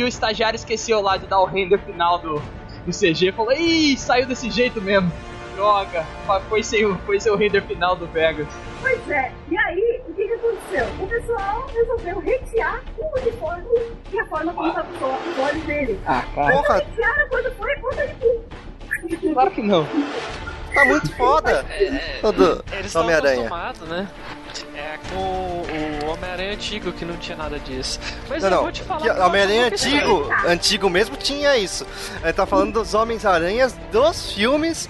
e, o, o estagiário esqueceu lá de dar o render final do, do CG e falou: Ih, saiu desse jeito mesmo. Droga, foi sem, o- foi sem o render final do Vegas. Pois é, e aí, o que, que aconteceu? O pessoal resolveu retear o uniforme e a forma como estava os olhos dele. Ah, cara. Porra, Retearam quando foi conta de cu. Claro que não. tá muito foda. Todo Eles estão Homem-Aranha. acostumados, né? É com o Homem-Aranha antigo que não tinha nada disso. Mas Não, eu não. vou te falar. Homem-Aranha antigo, antigo mesmo tinha isso. Gente tá falando dos Homens-Aranhas dos filmes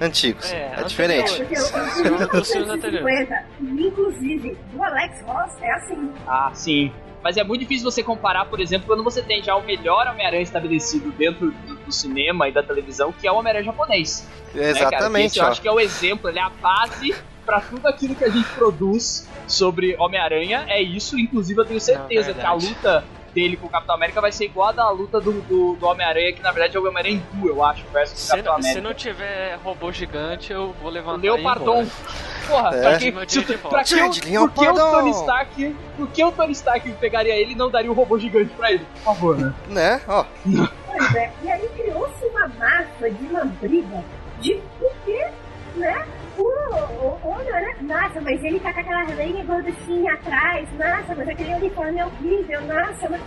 antigos. É, É, diferente. Os filmes anteriores. 50, inclusive, do Alex Ross, é assim. Ah, sim. Mas é muito difícil você comparar, por exemplo, quando você tem já o melhor Homem-Aranha estabelecido dentro do, do cinema e da televisão, que é o Homem-Aranha japonês. né, Exatamente, esse eu acho que é o exemplo, ele é a base pra tudo aquilo que a gente produz sobre Homem-Aranha. É isso, inclusive eu tenho certeza Não, que a luta dele com o Capitão América vai ser igual a da luta do, do, do Homem-Aranha, que na verdade é o Homem-Aranha Hindu, eu acho, versus o Se, Capitão não- se América. não tiver robô gigante, eu vou levantar Leopardon. Porra, É. pra que, pra que, por que o. Tony Stark. Por que o Tony Stark pegaria ele e não daria o robô gigante pra ele? Por favor, né? Né? Ó, Pois é, e aí criou-se uma massa de uma briga de porque, né? Nossa, mas ele tá com aquela aranha gorduchinha atrás, nossa, mas aquele uniforme é horrível, nossa, mas.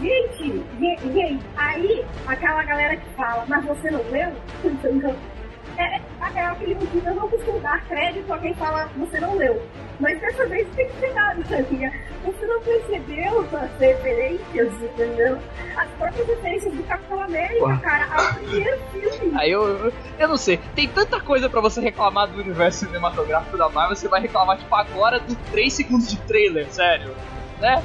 Gente, gente, gente, aí aquela galera que fala, mas você não leu? É, é aquele motivo, eu não costumo dar crédito a quem fala, você não leu. Mas dessa vez tem que ser dado, sabia? Você não percebeu as referências, entendeu? As próprias referências do Capitão América, Ué. cara, ao primeiro filme. Aí eu, eu, eu não sei, tem tanta coisa pra você reclamar do universo cinematográfico da Marvel, você vai reclamar, tipo, agora dos 3 segundos de trailer, sério, né?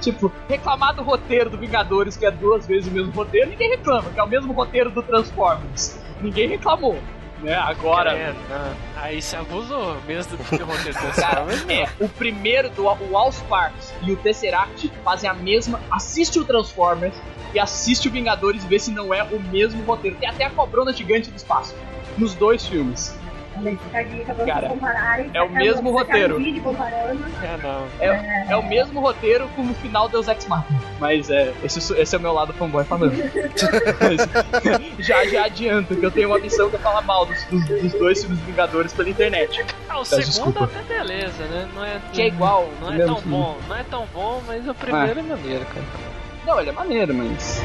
Tipo, reclamar do roteiro do Vingadores, que é duas vezes o mesmo roteiro, ninguém reclama, que é o mesmo roteiro do Transformers. Ninguém reclamou, né? Agora. É, não. Aí se abusou mesmo do que o Cara, é, o primeiro do o All Sparks e o Tesseract fazem a mesma. Assiste o Transformers e assiste o Vingadores e vê se não é o mesmo roteiro. Tem até a cobrona gigante do espaço. Nos dois filmes. Cara, compararem. é o mesmo roteiro. É, não. É, é o mesmo roteiro como o final Deus Ex Machina. Mas é, esse, esse é o meu lado fanboy falando. Mas, já, já adianto que eu tenho uma missão que é falar mal dos, dos, dos dois filmes Vingadores pela internet. Ah, o Peço segundo desculpa. até beleza, né? Não é, Que é igual. Não é tão filme. bom, não é tão bom, mas o primeiro é maneiro, cara. Não, ele é maneiro, mas.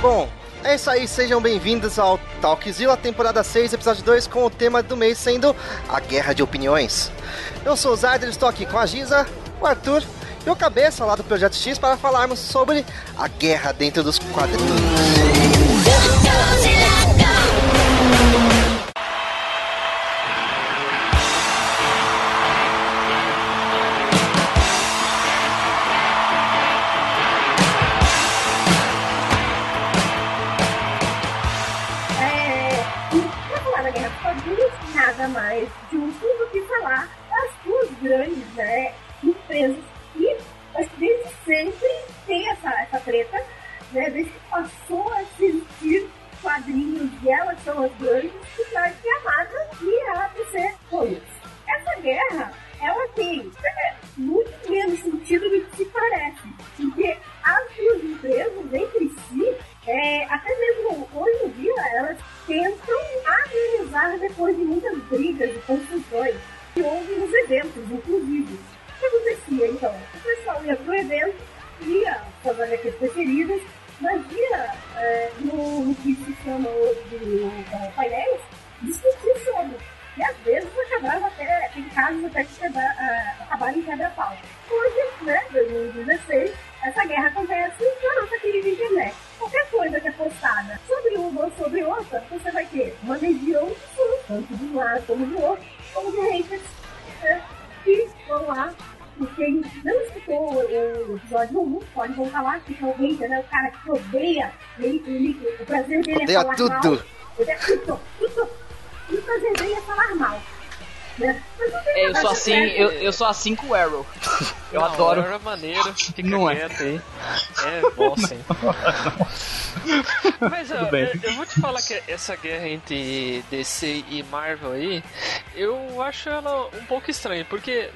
Bom, é isso aí, sejam bem-vindos ao Talkzilla, temporada 6, episódio 2, com o tema do mês sendo a Guerra de Opiniões. Eu sou o Zayder, estou aqui com a Giza, o Arthur e o Cabeça lá do Projeto X para falarmos sobre a guerra dentro dos quadrinhos. Nada mais justo do que falar das duas grandes né, empresas que acho que desde sempre tem essa, essa treta, né, desde que passou a existir quadrinhos e elas são as grandes, que vai ser a Marvel e a DC Comics. Essa guerra, ela tem é, muito menos sentido do que se parece, porque é tudo. o é falar mal. Né? É, eu sou assim, eu, eu sou assim com o Arrow. Eu Não, adoro. Era maneiro, fica Não é. quieto aí. É bom sim. Mas ó, Tudo bem. eu, eu vou te falar que essa guerra entre DC e Marvel aí, eu acho ela um pouco estranha, porque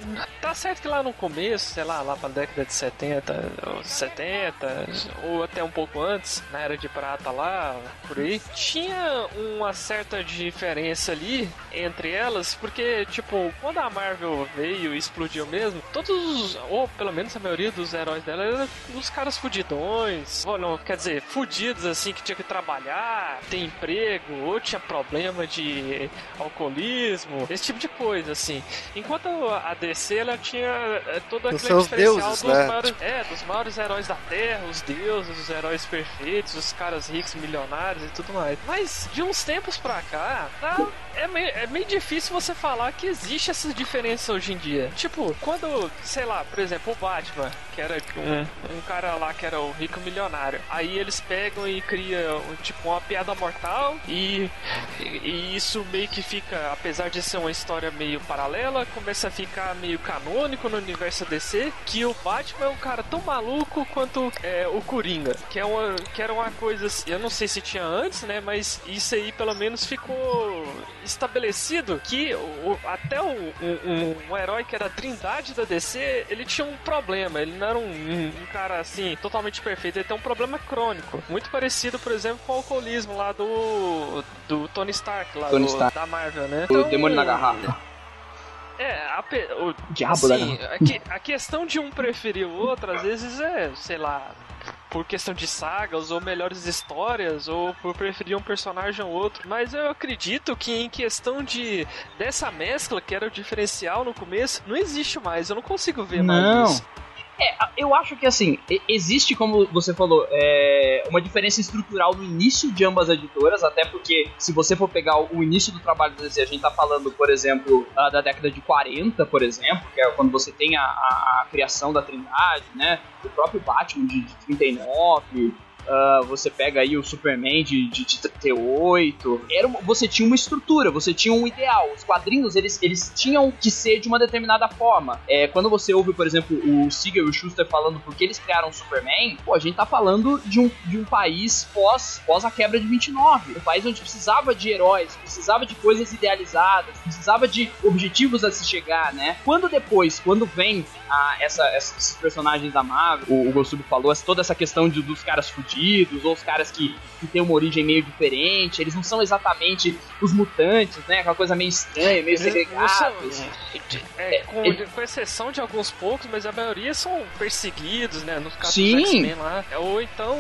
tá certo que lá no começo, sei lá, lá pra década de 70, ou 70, ou até um pouco antes, na era de prata lá, por aí, tinha uma certa diferença ali entre elas, porque, tipo, quando a Marvel veio e explodiu mesmo, todos, os- ou pelo menos a maioria dos heróis dela eram os caras fudidões, ou não, quer dizer, fudidos assim, que tinha que trabalhar, ter emprego, ou tinha problema de alcoolismo, esse tipo de coisa, assim. Enquanto a DC, ela tinha é, todo Os aquele seus diferencial deuses, dos né? maiores, é, dos maiores heróis da Terra, os deuses, os heróis perfeitos, os caras ricos, milionários e tudo mais. Mas de uns tempos pra cá, tá, é, meio, é meio difícil você falar que existe essa diferença hoje em dia. Tipo, quando, sei lá, por exemplo, o Batman, que era um, um cara lá que era o rico milionário, aí eles pegam e criam tipo uma piada mortal e, e isso meio que fica, apesar de ser uma história meio paralela, começa a ficar meio canônico no universo DC, que o Batman é um cara tão maluco quanto é, o Coringa, que, é uma, que era uma coisa, assim, eu não sei se tinha antes, né, mas isso aí pelo menos ficou estabelecido que o- até o- um, um- um herói que era a trindade da DC, ele tinha um problema, ele não era um, um- cara assim, totalmente perfeito, ele tem um problema crônico, muito parecido, por exemplo, com o alcoolismo lá do, do Tony Stark, lá Tony do- Stark. da Marvel, né? O demônio na garrafa. É, a, pe- o, Diabo da assim, a, que- a questão de um preferir o outro, às vezes é, sei lá, por questão de sagas, ou melhores histórias, ou por preferir um personagem ou outro. Mas eu acredito que em questão de dessa mescla, que era o diferencial no começo, não existe mais. Eu não consigo ver Não. mais isso. É, eu acho que assim, existe, como você falou, é, uma diferença estrutural no início de ambas as editoras, até porque se você for pegar o, início do trabalho da DC, a gente tá falando, por exemplo, da década de 40, por exemplo, que é quando você tem a, a- a criação da Trindade, né? O próprio Batman de, de 39. Ah, você pega aí o Superman de, de, de 38. Era, você tinha uma estrutura, você tinha um ideal. Os quadrinhos, eles, eles tinham que ser de uma determinada forma. É, quando você ouve, por exemplo, o Siegel e o Schuster falando porque eles criaram o Superman, pô, a gente tá falando de um, de um país pós, pós a quebra de 29. Um país onde precisava de heróis, precisava de coisas idealizadas, precisava de objetivos a se chegar, né? Quando depois, quando vem a, essa, esses personagens da Marvel, o, o falou, toda essa questão de- dos caras fudidos, ou os caras que, que têm uma origem meio diferente, eles não são exatamente os mutantes, né? Aquela coisa meio estranha, meio segregados. são- é, com, ele- com exceção de alguns poucos, mas a maioria são perseguidos, né? Nos casos Sim. dos X-Men lá. É, Ou então,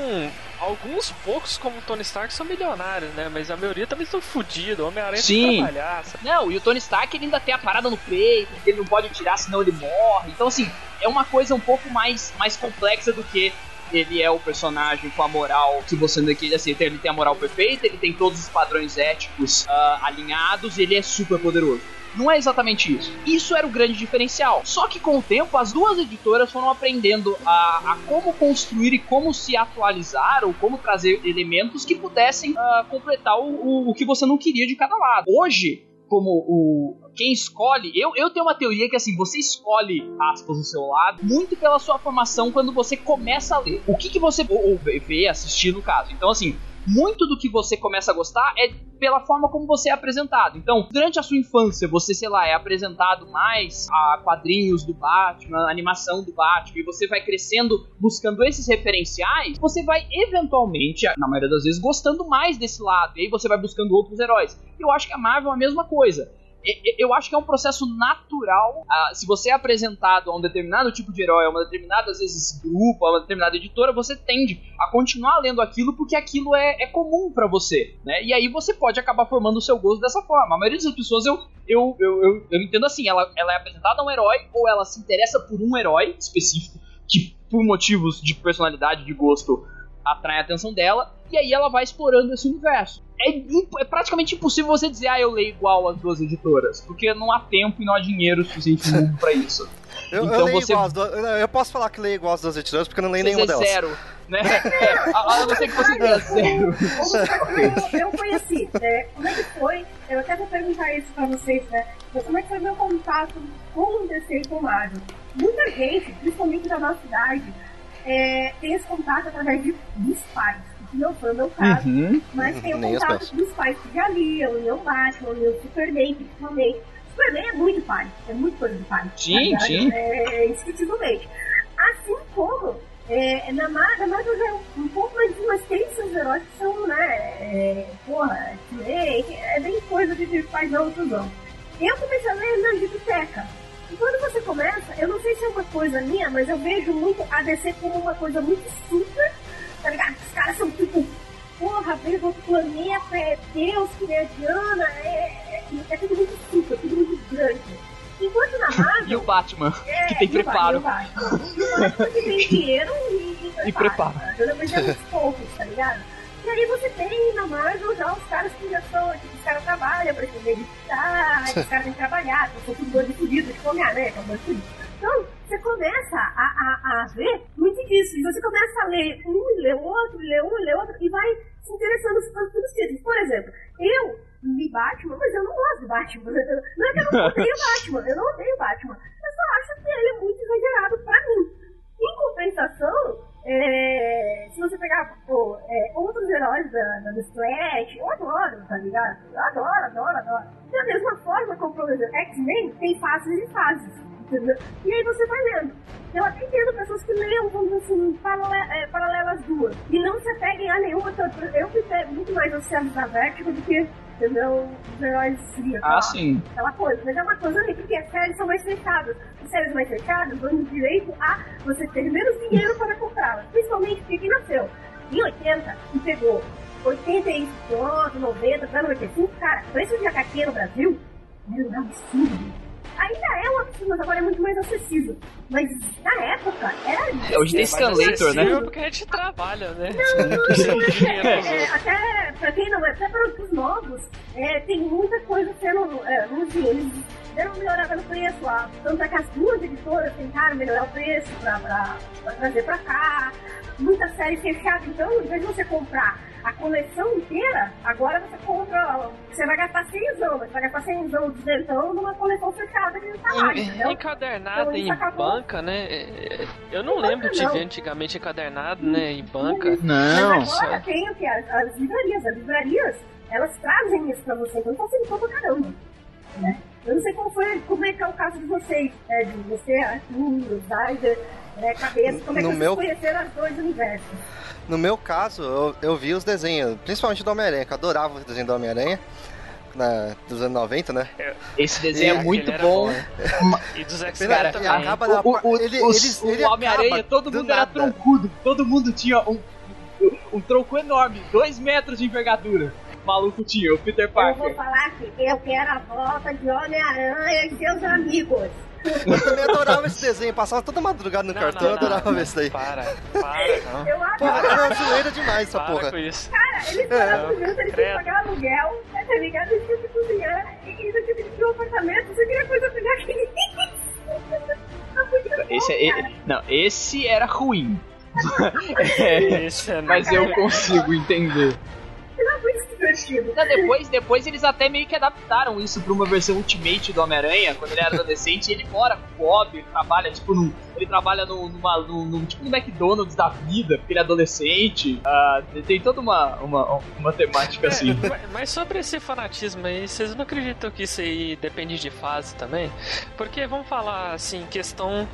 alguns poucos, como o Tony Stark, são milionários, né? Mas a maioria também estão fodidos. Homem-Aranha tem que trabalhar, sabe? Não, e o Tony Stark ele ainda tem a parada no peito, que ele não pode tirar senão ele morre. Então, assim, é uma coisa um pouco mais, mais complexa do que ele é o personagem com a moral que você não queria assim, ele tem a moral perfeita, ele tem todos os padrões éticos ah, alinhados e ele é super poderoso. Não é exatamente isso. Isso era o grande diferencial. Só que com o tempo, as duas editoras foram aprendendo a, a como construir e como se atualizar, ou como trazer elementos que pudessem ah, completar o, o, o que você não queria de cada lado. Hoje, como o quem escolhe, eu, eu tenho uma teoria que assim, você escolhe aspas o seu lado muito pela sua formação quando você começa a ler. O que que você ou, ou vê, assistir no caso. Então assim, muito do que você começa a gostar é pela forma como você é apresentado. Então, durante a sua infância, você, sei lá, é apresentado mais a quadrinhos do Batman, animação do Batman, e você vai crescendo buscando esses referenciais, você vai eventualmente, na maioria das vezes, gostando mais desse lado. E aí você vai buscando outros heróis. Eu acho que a Marvel é a mesma coisa. Eu acho que é um processo natural. ah, se você é apresentado a um determinado tipo de herói, a uma determinada, às vezes, grupo, a uma determinada editora, você tende a continuar lendo aquilo porque aquilo é, é comum pra você, né? E aí você pode acabar formando o seu gosto dessa forma. A maioria das pessoas eu, eu, eu, eu, eu entendo assim: ela, ela é apresentada a um herói ou ela se interessa por um herói específico que, por motivos de personalidade, de gosto, atrai a atenção dela, e aí ela vai explorando esse universo. É, é praticamente impossível você dizer, ah, eu leio igual as duas editoras, porque não há tempo e não há dinheiro suficiente no mundo pra isso. Eu, eu Então leio você- igual as duas. Eu eu posso falar que leio igual as duas editoras porque eu não leio nenhuma delas. zero, né? É, a, a não ser que você diga zero. eu, eu conheci, né? Como é que foi? Eu até vou perguntar isso pra vocês, né? Mas como é que foi meu contato com o DC e com o Marvel? Muita gente, principalmente da nossa idade, é, tem esse contato através de, dos pais. não foi o meu caso, Uhum. mas Nem os contato dos pais que já liam, liam Batman, liam Superman, principalmente. Superman é muito pai, é muito coisa de pai. Sim, sim. É, instintivamente. Assim como é, na Marvel, na Marvel já é um, um pouco mais, mas tem seus heróis que são, né, é, porra, X-Men, é bem coisa de, de paizão, tiozão. Eu comecei a ler na biblioteca. E quando você começa, eu não sei se é uma coisa minha, mas eu vejo muito a DC como uma coisa muito super, tá ligado? Os caras são tipo, porra, veio do outro planeta, é Deus que é Diana, é, é, é tudo muito super, tudo muito grande. Enquanto na Marvel. E o Batman, É, que tem e preparo. Batman, e o Batman. E o Batman que tem dinheiro e, E preparo. Eu lembro de uns poucos, tá ligado? E aí você tem na Marvel já os caras que já são, tipo, os caras trabalham pra escrever editar, os caras têm que trabalhar, são tudo dois de fudido, tipo homem né? Então você começa a, a, a ver muito disso. E você começa a ler um, ler outro, ler um, ler outro, e vai se interessando por todos os títulos. Por exemplo, eu li Batman, mas eu não gosto de Batman. Não é que eu não odeio Batman, eu não odeio Batman. Eu só acho que ele é muito exagerado pra mim. Em compensação, é, se você pegar pô, é, outros heróis da, da, do Flash, eu adoro, tá ligado? Eu adoro, adoro, adoro. Da mesma forma como, por exemplo, X-Men tem fases e fases. Entendeu? E aí você vai lendo. Eu até entendo pessoas que leiam, vamos assim, é, paralelas duas. E não se apeguem a nenhuma. Eu pego muito mais aos celos da Vertigo do que, entendeu, os heróis de Ah, sim. aquela coisa. Mas é uma coisa ali, porque as séries são mais fechadas. As séries mais fechadas dão direito a você ter menos dinheiro para comprá-las. Principalmente porque quem nasceu em 80 e pegou 89, 90, até 95, cara, preço de HQ no Brasil era um absurdo. Ainda é um absurdo, mas agora é muito mais acessível. Mas na época era. Hoje tem Scanlator, né? Porque a gente trabalha, né? Não dinheiro pros É, outros. até pra quem não é, até para os novos, é, tem muita coisa sendo. É, vamos dizer, eles deram melhorada no preço lá. Tanto é que as duas editoras tentaram melhorar o preço pra, pra, pra trazer pra cá. Muita série fechada, então, em vez de você comprar a coleção inteira, agora você compra. Você vai gastar 100 anos, você vai gastar 100 anos, 200 numa coleção fechada que não tá lá, entendeu? Encadernado Então, em acabou- banca, né? É, Eu não Banca lembro de não. ver antigamente encadernado, né? Em banca. Não. Mas agora tem o que? As, as livrarias. As livrarias, elas trazem isso pra você, então facilitou pra caramba. Né? Eu não sei qual foi, como é que é o caso de vocês, né? de você, Arthur, o Zyder, né, Cabeça, como é que No vocês meu- conheceram os dois universos? No meu caso, eu, eu vi os desenhos, principalmente do Homem-Aranha, que eu adorava o desenho do Homem-Aranha, na- dos anos 90, né? Esse desenho é E muito aquele era bom. bom. E dos X-Men também. acaba na O, o, ele, os- eles- o ele Homem-Aranha, todo do mundo era nada. troncudo. Todo mundo tinha um, um tronco enorme, dois metros de envergadura. O maluco tinha, o Peter Eu vou Parker. falar que eu quero a volta de Homem-Aranha e seus amigos. Eu também adorava esse desenho, passava toda madrugada no Não, cartão, não, eu adorava não. ver isso daí. Para, para, não. Eu adoro. era zoeira demais essa Para porra. com isso. Cara, eles É, moravam juntos, eles tinham que pagar aluguel, né, tá ligado? Eles tinham que cozinhar, e eles tinham que dividir um apartamento, você queria coisa melhor que não, Esse, é, não, esse era ruim. É, Esse é mas eu consigo entender. Não foi divertido. Não, depois, depois eles até meio que adaptaram isso pra uma versão Ultimate do Homem-Aranha, quando ele era adolescente, e ele mora com o Bob, ele trabalha, tipo, num, ele trabalha no, numa, num, num- tipo no McDonald's da vida, porque ele é adolescente. Ah, tem toda uma, uma, uma temática assim. É, mas- mas sobre esse fanatismo aí, vocês não acreditam que isso aí depende de fase também? Porque vamos falar assim, questão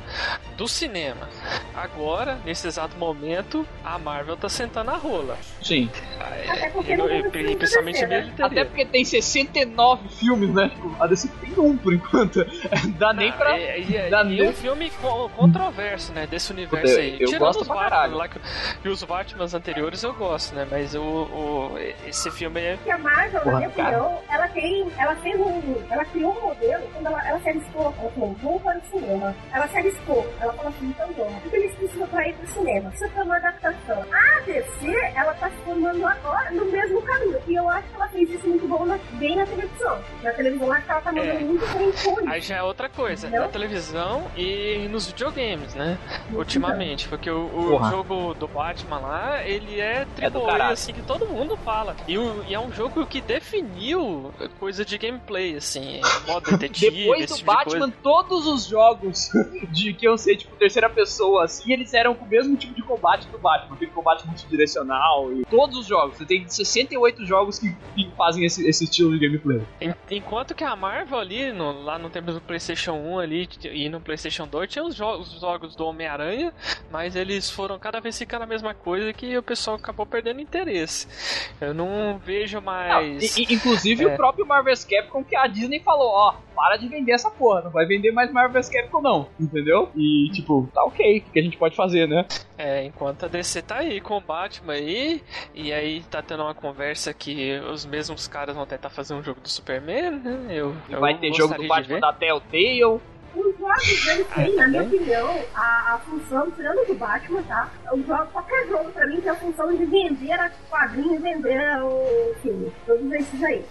do cinema. Agora, nesse exato momento, a Marvel tá sentando a rola. Sim. Até porque E, tem principalmente bilheteria. Até porque tem 69 filmes, né? Tipo, a DC tem um por enquanto. Dá nem Ah, pra. E, e- dá e nem- um filme co- controverso, né? Desse universo Eu- aí. eu Tirando gosto os pra Batman lá que- e os Batmans anteriores eu gosto, né? Mas o, o- esse filme é. que a Marvel, Porra, na minha cara. opinião, ela tem. Ela fez um. Ela criou um modelo quando ela, ela se arriscou. Ela falou, vamos para o cinema. Ela se arriscou. Ela falou assim, então vamos. O que eles precisam para ir pro cinema? Precisa ter uma adaptação. A DC, ela tá se formando agora no mesmo caminho. E eu acho que ela fez isso muito bom na, bem na televisão. Na televisão, acho que ela tá mandando É. muito bem com. Aí já é outra coisa, Entendeu? na televisão e nos videogames, né? Ultimamente, porque o, o jogo do Batman lá, ele é É AAA, caralho. assim, que todo mundo fala. E, o- e é um jogo que definiu coisa de gameplay, assim, modo detetive, Depois esse do tipo de. Batman, todos os jogos de que eu sei, tipo, terceira pessoa, assim, eles eram com o mesmo tipo de combate do Batman, aquele combate multidirecional e todos os jogos. Você tem 68 jogos que, que fazem esse, esse estilo de gameplay. En- Enquanto que a Marvel ali, no- lá no tempo do PlayStation 1 ali e no PlayStation 2, tinha os, jo- os jogos do Homem-Aranha, mas eles foram cada vez ficando a mesma coisa que o pessoal acabou perdendo interesse. Eu não vejo mais. e- inclusive É. o próprio Marvel's Capcom que a Disney falou, ó, para de vender essa porra, não vai vender mais Marvel's Capcom não, entendeu? E tipo, tá ok, o que a gente pode fazer, né? É, enquanto a DC tá aí com o Batman aí, e aí tá tendo uma conversa que os mesmos caras vão tentar fazer um jogo do Superman, né? Eu, eu vai ter jogo do Batman da Telltale. Os jogos, eles têm, na minha opinião, a, a função, tirando do Batman, tá? O jogo, qualquer jogo pra mim tem a função de vender a quadrinho e vender o filme. Todos esses aí.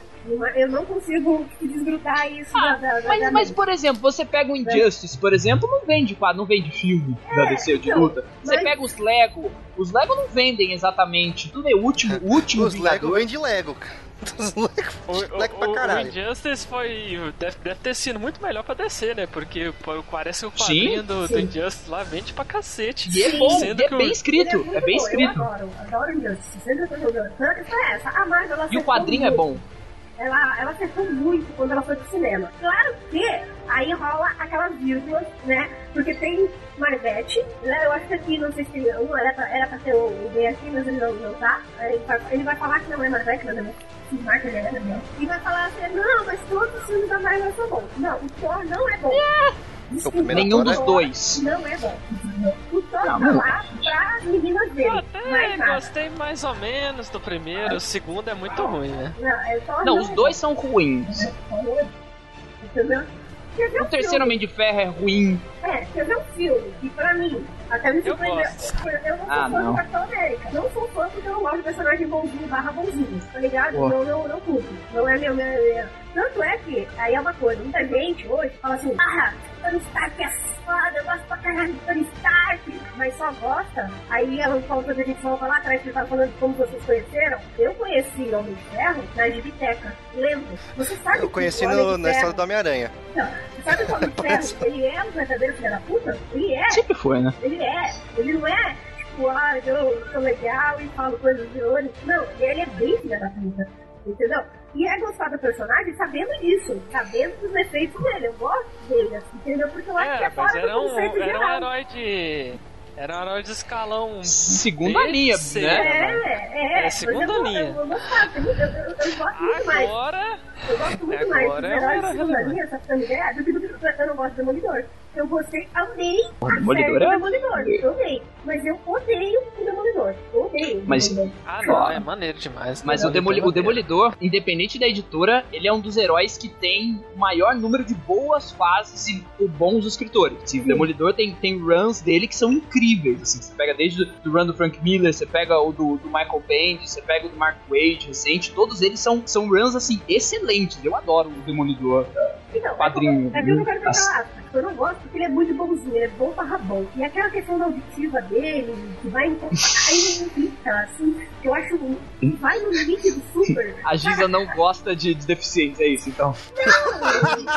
Eu não consigo desgrudar isso Ah, da, da, Mas, da mas, por exemplo, você pega o Injustice, por exemplo, não vende quadro, não vende filme da DC de então, luta. Você mas- pega os Lego, os Lego não vendem exatamente, tudo é último, o último Os Lego Vingador. vem de Lego, cara. Os Lego, O, Lego pra o, o. Injustice foi. Deve, deve ter sido muito melhor pra descer, né? Porque parece que o Sim, quadrinho do, do sim. Injustice lá vende pra cacete. E é Sim. bom, Sendo e é bem escrito, muito é bem bom, escrito. Eu adoro, adoro o Injustice. Sempre tô jogando. É essa. A Marvel, ela E o quadrinho é muito. Ela, ela acertou muito quando ela foi pro cinema. Claro que aí rola aquelas vírgulas, né? Porque tem Marvete, né? Eu acho que aqui, não sei se um, era pra, era pra ter o o bem aqui, mas ele não, não tá. Ele vai, ele vai falar que não é Marvete, mas ele ele é, né? E vai falar assim, não, mas todos os filmes da Marvel são bons. Não, o Thor não é bom. Desculpa, primeiro Nenhum dos é- dois. Não é bom. O Thor Não, tá não. lá pra meninas Eu dele. até mais nada. gostei mais ou menos do primeiro, o segundo é muito ruim, né? Não, é, o Não, os é dois são ruins. Entendeu? O terceiro? Homem de Ferro é ruim. É, quer ver um filme que pra mim, até me Eu surpreendeu. Eu não sou Ah, fã não. do Capitão América. Não sou fã porque eu não gosto de personagem bonzinho barra bonzinho. Tá ligado? Não, não, não curto. Não é meu, meu, meu. Tanto é que, aí é uma coisa, muita gente hoje fala assim, ah, Tony Stark é foda, eu gosto pra caralho de Tony Stark, mas só gosta. Aí ela falou quando a gente volta lá atrás, que ele tava falando de como vocês conheceram. Eu conheci o Homem de Ferro na Gibiteca. Lembro. Você sabe Eu que conheci o Homem no, na história do Homem-Aranha. Não, você sabe que o Homem de Ferro, ele é um verdadeiro filho da puta? Ele é. Sempre foi, né? Ele é. Ele não é, tipo, ah, eu sou legal e falo coisas de olho. Não, ele é bem filha da puta. Entendeu? E é gostar do personagem sabendo disso, sabendo dos defeitos dele. Eu gosto dele, assim, entendeu? Porque eu acho que É, é fora do era um, conceito era um herói de. Era um herói de escalão. Segunda B, linha, C, né? É, é. É, segunda mas eu, linha. Eu, eu, gostava, eu, eu, gosto muito mais. Agora. Eu gosto muito mais Agora dos é heróis de segunda linha, essa ideia, do do que eu não gosto do Demolidor. Eu gostei, amei a Demolidor é- Demolidor. Eu amei. Mas eu odeio o Demolidor. Eu odeio o Mas- Demolidor. Ah, não, é maneiro demais. Mas o, Demoli- o Demolidor, independente da editora, ele é um dos heróis que tem o maior número de boas fases e o bons escritores. Assim, o Sim. Demolidor tem, tem runs dele que são incríveis. Assim, você pega desde o do run do Frank Miller, você pega o do, do Michael Bendis, você pega o do Mark Wade recente, todos eles são, são runs assim excelentes. Eu adoro o Demolidor. Então, Quadrinho. É que eu não quero falar. Eu não gosto porque ele é muito bonzinho, ele é bom barra bom. E aquela questão da auditiva dele, que vai encontrar, aí me irrita, assim, que eu acho que vai no limite do super. A Giza não gosta de, de deficientes, é isso, então.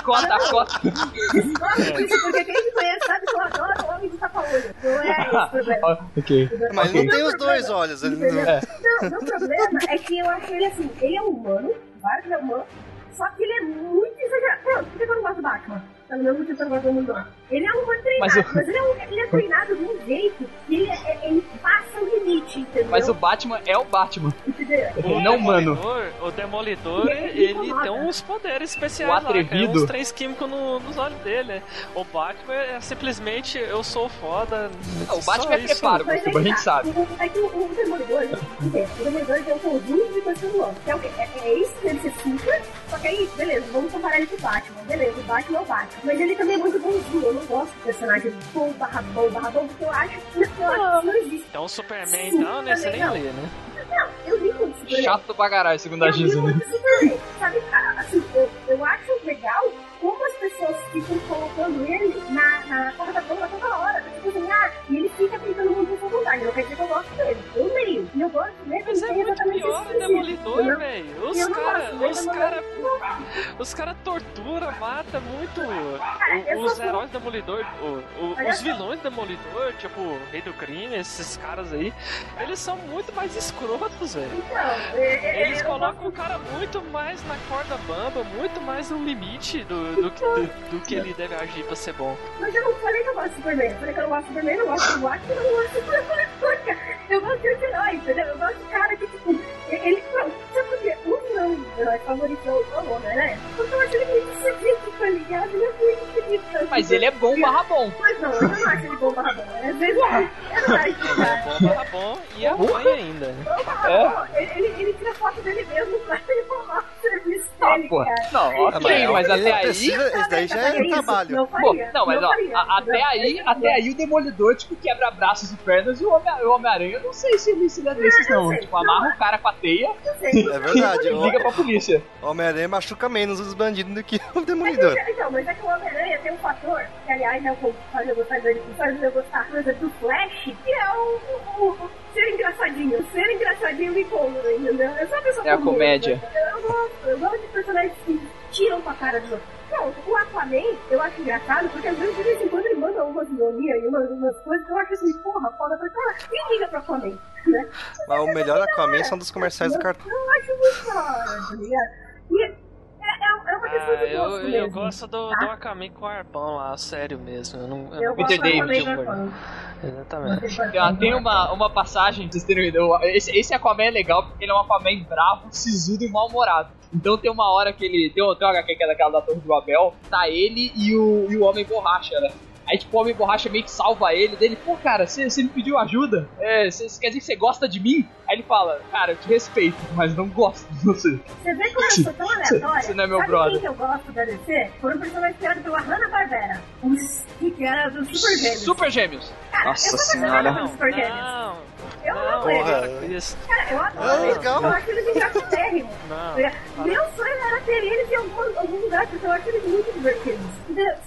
Cota, cota. Discordo disso, porque quem me conhece sabe que eu adoro o homem de tapa-olho. Não é esse o problema. ok. Mas Ok. ele não tem os Não, dois olhos. Ele não... É. Não, o problema é que eu acho ele assim, ele é humano, claro que ele é humano, só que ele é muito exagerado. Pronto, por que eu não gosto do Batman? Pelo mesmo motivo que eu não gosto do Demolidor. Ele é um humano treinado, Mas mas, o- ele, é um, ele é treinado de um jeito que ele, é- ele passa o limite, entendeu? Mas o Batman é o Batman. O Não, mano. Demolidor, O Demolidor, Ele é ele incomoda. tem uns poderes especiais O lá, cara, atrevido. uns três químicos no- nos olhos dele. O Batman é simplesmente eu sou foda. O só Batman é preparo. Mas Como a gente tá. sabe. O- É que o, o Demolidor, entende? o Demolidor tem um conjunto de coisas. Que é, o quê? é, é isso dele ser super, só que aí, beleza, vamos comparar ele com o Batman. Beleza, o Batman é o Batman. Mas ele também é muito bonzinho. Eu não gosto de personagem bom, barra bom, barra bom, porque eu acho que que não existe. Então o Superman, então, né? Você nem Não. lê, né? Não, eu li quando chato pra caralho, segundo a Eu Giza. vi muito Superman, sabe? Assim, eu, eu acho legal como as pessoas ficam colocando ele na, na porra Demolidor, velho. Os caras os mas cara, eu- os cara tortura, mata muito o- os heróis do Demolidor, o- o- os vilões do Demolidor, tipo o Rei do Crime, esses caras aí, eles são muito mais escrotos, velho. Então, é, é, Eles eu colocam o cara muito mais na corda bamba, muito mais no limite do, do, que- do, do que ele deve agir pra ser bom. Mas eu não falei que eu gosto de Superman. Eu falei que eu não gosto de Superman, eu não gosto do Watchmen, eu não gosto de Superman. Eu gosto de herói, entendeu? Eu gosto de cara ele. Sabe por quê? O meu herói favorito é o Homem, né? Porque eu acho ele muito sedito, tá ligado? Ele é muito sedito. Mas ele é bom barra bom. Mas não, eu não acho ele bom barra bom. Às vezes eu não acho esse É cara. bom, barra bom e é ruim ainda. Bom barra bom, ele, ele, ele tira foto dele mesmo pra falar o serviço Ah, dele, cara. Não, ok, mas até aí. Esse daí já é um isso, trabalho. Não não, mas ó, até aí, até aí o Demolidor, tipo, quebra braços e pernas e o Homem- o Homem-Aranha, eu não sei se ele se é desses, não. Tipo, amarra o cara com a teia É verdade, e liga pra polícia. Homem-Aranha machuca menos os bandidos do que o Demolidor. Então, mas é que o Homem-Aranha tem um fator, que aliás é o que faz eu gostar dele, faz eu gostar, do Flash, que é o, o, o ser engraçadinho. O ser engraçadinho me conta, entendeu? Eu sou uma pessoa É a comédia. né? Eu gosto, eu gosto de personagens que tiram pra cara dos outros. Não, o Aquaman eu acho engraçado, porque às vezes de vez em quando ele manda umas ironias e umas, umas coisas que eu acho assim, porra, foda pra cara. Quem liga pro Aquaman? Né? Mas o melhor Aquaman são dos comerciais do cartão. Eu acho muito da hora, tá ligado? E é, é, uma questão Ah, de gosto eu, eu gosto do, tá? do Akame com o arpão lá, sério mesmo. Eu não, eu Eu não gosto Peter do David. Exatamente. Tem, tem uma, uma passagem, vocês terem. Esse, esse Aquaman é legal porque ele é um Aquaman bravo, sisudo e mal-humorado. Então tem uma hora que ele. Tem, tem uma HQ que é daquela da Torre do Abel, tá ele e o, e o Homem Borracha, né? Aí, tipo, o Homem Borracha meio que salva ele, dele, pô, cara, você me pediu ajuda? É, cê, cê quer dizer que você gosta de mim? Aí ele fala, cara, eu te respeito, mas não gosto de você. Você vê como eu sou tão aleatória? Você não é meu Sabe brother. quem que eu gosto da DC? Foi um personagem criado pela Hanna-Barbera. Os que era do Super Gêmeos. Super Gêmeos. Cara, Nossa eu senhora. pelos Super Gêmeos. Não, Eu não, amo eles. Porra. isso. Cara, eu adoro eles. legal. Eu acho eles engraçadérrimos. Não. Meu ter eles em algum, algum lugar, porque eu acho eles muito divertidos.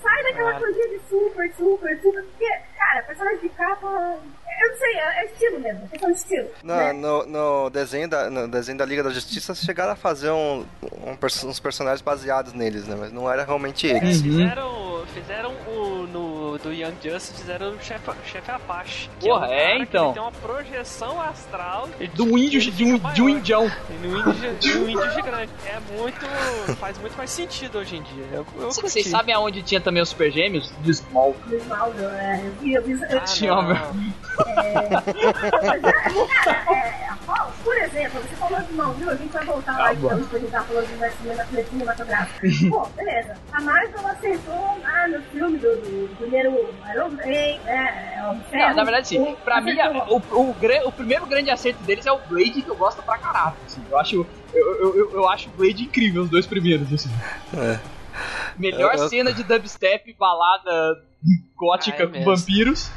Sai daquela Ah. coisinha de super, super, super. Porque, cara, personagem de capa. Eu não sei, é é estilo mesmo. É questão de estilo. No, né? no, no desenho da, no desenho da Liga da Justiça chegaram a fazer um, um uns personagens baseados neles, né? Mas não era realmente É, eles. Uhum. fizeram, fizeram o no do Young Justice, fizeram o chefe, chefe Apache. que Porra, um é, cara que então. ele tem uma projeção astral Do índio, ele de um, de um indião. E no índio, de um índio gigante. É muito. faz muito mais sentido hoje em dia. Eu, eu. Vocês sabem aonde tinha também os Super Gêmeos? De Small. Ronaldo, é, eu eu vi, eu Ah, tinha não. É, é, por exemplo, você falou de Smallville, a gente vai voltar lá Tá então, depois a gente tava falando do universo cinema- cinematográfico. Pô, beleza. A Marvel ela acertou lá no filme do, do primeiro Iron Man, né? De Ferro, Não, na verdade, sim. o- Pra mim, o, o, gra- o primeiro grande acerto deles é o Blade, que eu gosto pra caralho. assim. Eu acho. Eu, eu, eu, eu acho o Blade incrível, os dois primeiros, assim. É. Melhor Eu- eu- cena de dubstep balada gótica Ah, é com mesmo. vampiros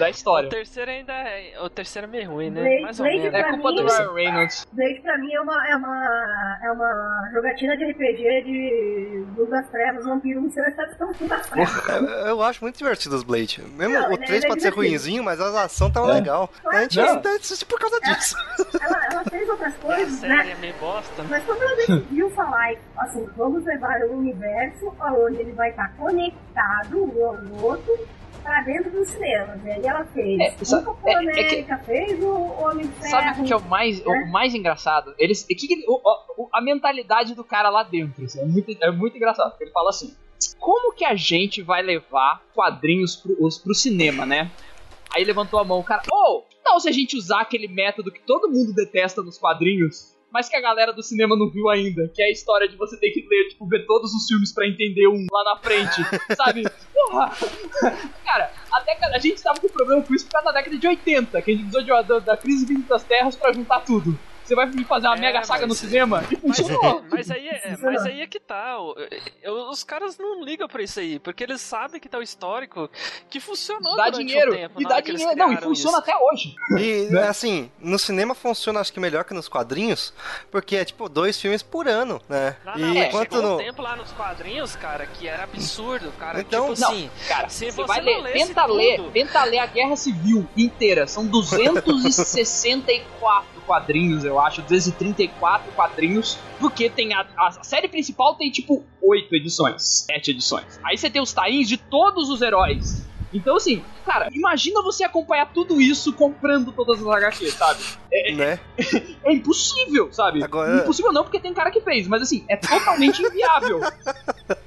da O história. terceiro ainda é. O terceiro é meio ruim, né? Blade- Mais ou menos. É culpa do mim- Ryan Reynolds. Blade pra mim é uma, é uma, é uma jogatina de RPG de Luz das Trevas, vampiro tão das trevas. Eu, eu acho muito divertido os Blade. Mesmo Não, o ele- 3 ele é pode ser ruinzinho, mas a ação tava legal. A gente Não. assiste por causa disso. Ela, ela fez outras A coisas, série né? é meio bosta. Mas quando ela decidiu falar, assim, vamos levar um universo onde ele vai estar conectado um ao outro pra dentro do cinema, né? E ela fez É, sabe- Capitão é- é que- América, fez o Homem de Ferro. Sabe o que é o mais, o mais engraçado? Eles, que que o- o- a mentalidade do cara lá dentro assim, é, muito, é muito engraçado. Ele fala assim: como que a gente vai levar quadrinhos pro, os, pro cinema, né? Aí levantou a mão o cara: Ô, que tal se a gente usar aquele método que todo mundo detesta nos quadrinhos? Mas que a galera do cinema não viu ainda, que é a história de você ter que ler, tipo, ver todos os filmes pra entender um lá na frente, sabe? Porra! Cara, a, década, a gente tava com problema com isso por causa da década de 80, que a gente usou de, da, da crise vindo das terras pra juntar tudo. Você vai me fazer uma É, mega saga no mas- cinema? E Mas, funcionou. mas aí, é, mas aí é que tá. eu- os caras não ligam pra isso aí, porque eles sabem que tá o histórico que funcionou Dá dinheiro. um tempo. e dá eles dinheiro. Não, e funciona isso. até hoje. E, assim, no cinema funciona acho que melhor que nos quadrinhos, porque é tipo dois filmes por ano, né? Não, e não, mas enquanto chegou no... um tempo lá nos quadrinhos, cara, que era absurdo, cara. Então- tipo Não, assim, Cara, Se você vai não ler, tenta tudo- ler, tenta ler a Guerra Civil inteira. São 264 quadrinhos, eu acho, 234 quadrinhos, porque tem a, a série principal tem tipo 8 edições, 7 edições. Aí você tem os tains de todos os heróis. Então assim, cara, imagina você acompanhar tudo isso comprando todas as HQs, sabe? Né? É impossível, sabe? Agora- Impossível não, porque tem cara que fez, mas assim, é totalmente inviável.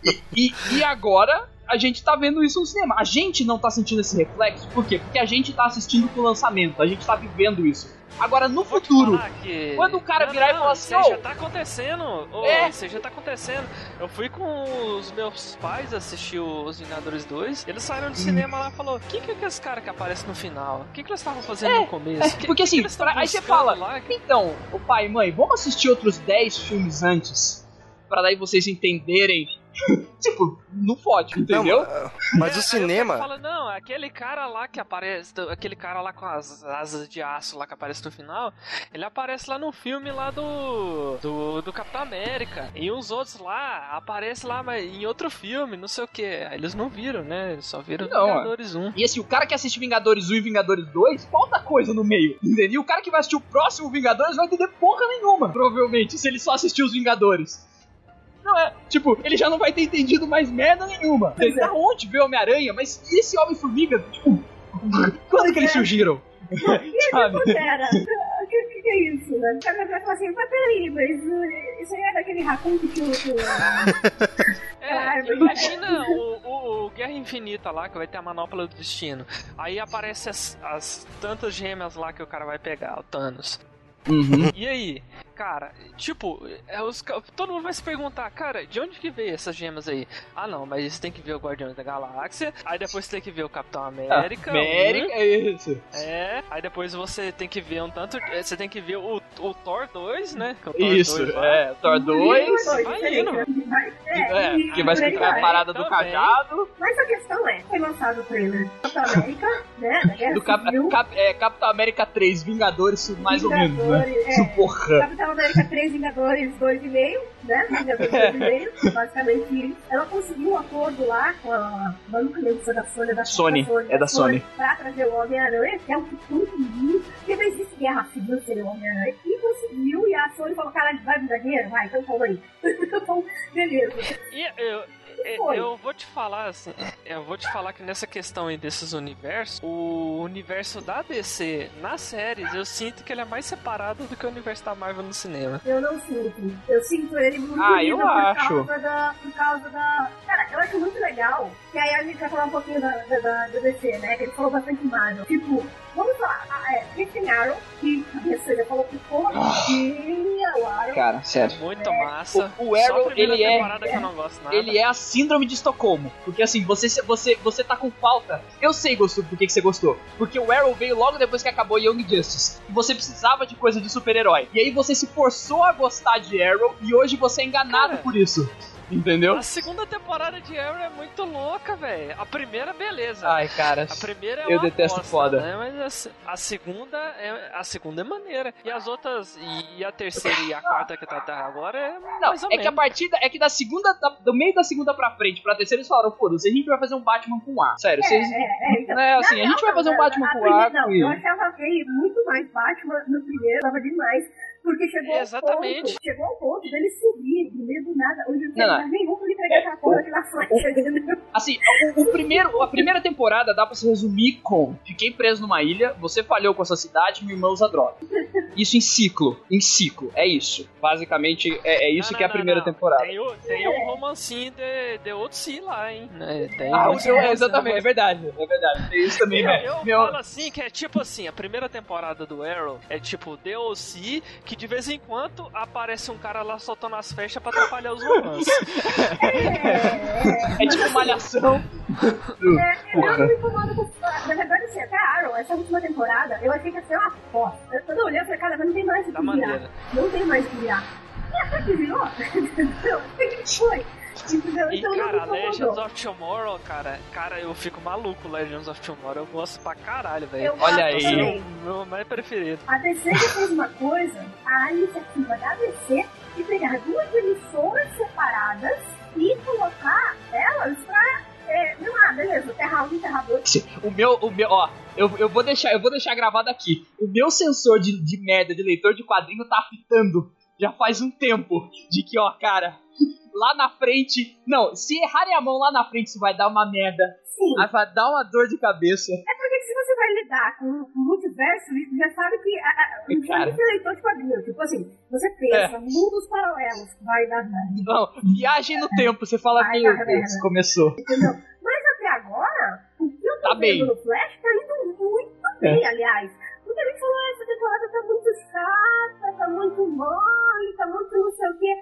E, e, e agora a gente tá vendo isso no cinema. A gente não tá sentindo esse reflexo, por quê? Porque a gente tá assistindo com o lançamento, a gente tá vivendo isso. Agora, no Vou futuro, que- quando o cara Não, virar e não, falar assim, Isso "Ô, já tá acontecendo. Ô, É. Isso já tá acontecendo. Eu fui com os meus pais assistir os Vingadores 2. Eles saíram Hum. do cinema lá e falaram: Quem que é aquele cara que aparece no final? O que, que eles estavam fazendo no começo? Que- porque que assim, que pra- aí você fala, lá? então, o pai e mãe, vamos assistir outros 10 filmes antes, pra daí vocês entenderem. tipo, não fode, entendeu? Não, mas É, o cinema... fala, não, aquele cara lá que aparece, aquele cara lá com as asas de aço lá que aparece no final, ele aparece lá no filme lá do do, do Capitão América. E os outros lá aparecem lá mas em outro filme, não sei o que. Eles não viram, né? Eles só viram Não, é. Vingadores 1. E assim, o cara que assiste Vingadores 1 e Vingadores 2, falta coisa no meio, entendeu? E o cara que vai assistir o próximo Vingadores vai entender porra nenhuma, provavelmente, se ele só assistir os Vingadores. Não é, tipo, ele já não vai ter entendido mais merda nenhuma. Ele tá onde vê Homem-Aranha, mas e esse Homem-Formiga? Tipo, quando que eles surgiram? Sabe? Que, que, que é isso, né? O cara vai falar assim, mas peraí, mas uh, isso aí é daquele raccoon que o... É, imagina o, o- o Guerra Infinita lá, que vai ter a manopla do destino. Aí aparece as, as tantas gêmeas lá que o cara vai pegar, o Thanos. Uhum. E aí, cara, tipo, é, os todo mundo vai se perguntar, cara, de onde que veio essas gemas aí? Ah, não, mas você tem que ver o Guardiões da Galáxia, aí depois você tem que ver o Capitão América. América, é isso. é, aí depois você tem que ver um tanto. é, Você tem que ver o, o Thor 2, né? que é o Thor Isso, 2 lá. é, Thor 2. Vai indo. É, e- que vai explicar a parada do Também. cajado. Mas a questão é, foi lançado o trailer do Capitão América, né? Do Cap, é, Capitão América 3, Vingadores, mais ou menos, né? Vingadores, é. Porra. Capitão América 3, Vingadores 2,5, né? Vingadores 2,5, basicamente isso. Ela conseguiu um acordo lá com a banca da Sony, da Sony, é da Sony. Pra trazer o Homem-Aranha, que é o que conseguiu. Porque não existe guerra civil sem o Homem-Aranha. E conseguiu, e a Sony falou, cara, vai me dar dinheiro? Vai, então toma aí. então, beleza. E eu, eu, foi? eu vou te falar assim, eu vou te falar que nessa questão aí desses universos, o universo da DC nas séries, eu sinto que ele é mais separado do que o universo da Marvel no cinema. Eu não sinto. Eu sinto ele muito Ah, eu por acho. causa da. Por causa da. Cara, eu acho muito legal. Que aí a gente vai falar um pouquinho da, da, da DC, né? Que ele falou bastante Marvel. Tipo, vamos falar. Ah, é, que a DC já falou que porra, tinha o Arrow. Cara, É sério. muito massa. O- o Arrow, ele é- temporada que eu não gosto nada. Ele é a síndrome de Estocolmo. Porque assim, você, você, você tá com falta. Eu sei, Gosto, por que, que você gostou. Porque o Arrow veio logo depois que acabou Young Justice. E você precisava de coisa de super-herói. E aí você se forçou a gostar de Arrow e hoje você é enganado Cara. por isso. Entendeu? A segunda temporada de Arrow é muito louca, velho. A primeira, beleza. Ai, cara. A primeira é Eu uma detesto bosta, foda. Né? Mas a, a segunda é a segunda é maneira. E as outras e, e a terceira e a quarta que tá até agora é Não, mais ou é que a menos. partir da, é que da segunda, da- do meio da segunda pra frente, pra terceira, eles falaram, foda-se, a gente vai fazer um Batman com A. Sério, É, vocês. é, é, então. É, assim, a Na gente vai real, fazer um a- Batman a com primeira- A. Não, eu achava que muito mais Batman no primeiro, tava demais. Porque chegou Exatamente. ao ponto, chegou ao ponto dele subir no meio do nada, onde não Não, não. tinha nenhum pra ele entregar aquela porra aqui na frente, entendeu? Assim, o, o primeiro, a primeira temporada dá pra se resumir com: fiquei preso numa ilha, você falhou com a sua cidade, meu irmão usa droga. Isso em ciclo, em ciclo, é isso. Basicamente, é, é isso Não, que é a não, primeira não, não. temporada. Tem, o- tem um romancinho de, de outro si lá, hein? né? Tem Ah, um o seu, é, exatamente, é verdade, é verdade. Tem isso também, Eu, né? eu Meu, falo assim que é tipo assim, a primeira temporada do Arrow é tipo DLC, que de vez em quando aparece um cara lá soltando as flechas pra atrapalhar os romances. é tipo malhação. É, eu não me incomodo com. Na verdade, assim, até a Arrow, essa última temporada, eu achei que ia ser uma foto. Eu olhei, eu falei, cara, mas não tem mais o que virar. Não tem mais o que virar. E até que virou, entendeu? O que foi? E cara, Legends of Tomorrow, cara, cara, eu fico maluco Legends of Tomorrow, eu gosto pra caralho, velho. Olha aí. O meu mais preferido. A DC já fez uma coisa, a iniciativa da DC, de pegar duas emissoras separadas e colocar elas pra. É, não, ah, beleza, Terra 1 e Terra 2. O meu, o meu, ó, eu, eu vou deixar, eu vou deixar gravado aqui. O meu sensor de, de merda de leitor de quadrinho tá apitando já faz um tempo de que, ó, cara, lá na frente, não, se errarem a mão lá na frente, isso vai dar uma merda. Sim, Aí vai dar uma dor de cabeça. é porque se você vai lidar com o multiverso, já sabe que a, a, não Cara. precisa ser leitor de quadrinho. Tipo assim, você pensa, mundos paralelos, vai dar merda, Não, viagem no tempo, você fala, Vai meu dar Deus, merda. começou. entendeu? Mas até agora, o que eu tô Tá vendo bem. no Flash tá indo muito bem, aliás. Muita gente falou, "Ah, essa temporada tá muito chata, tá muito mole, tá muito não sei o quê.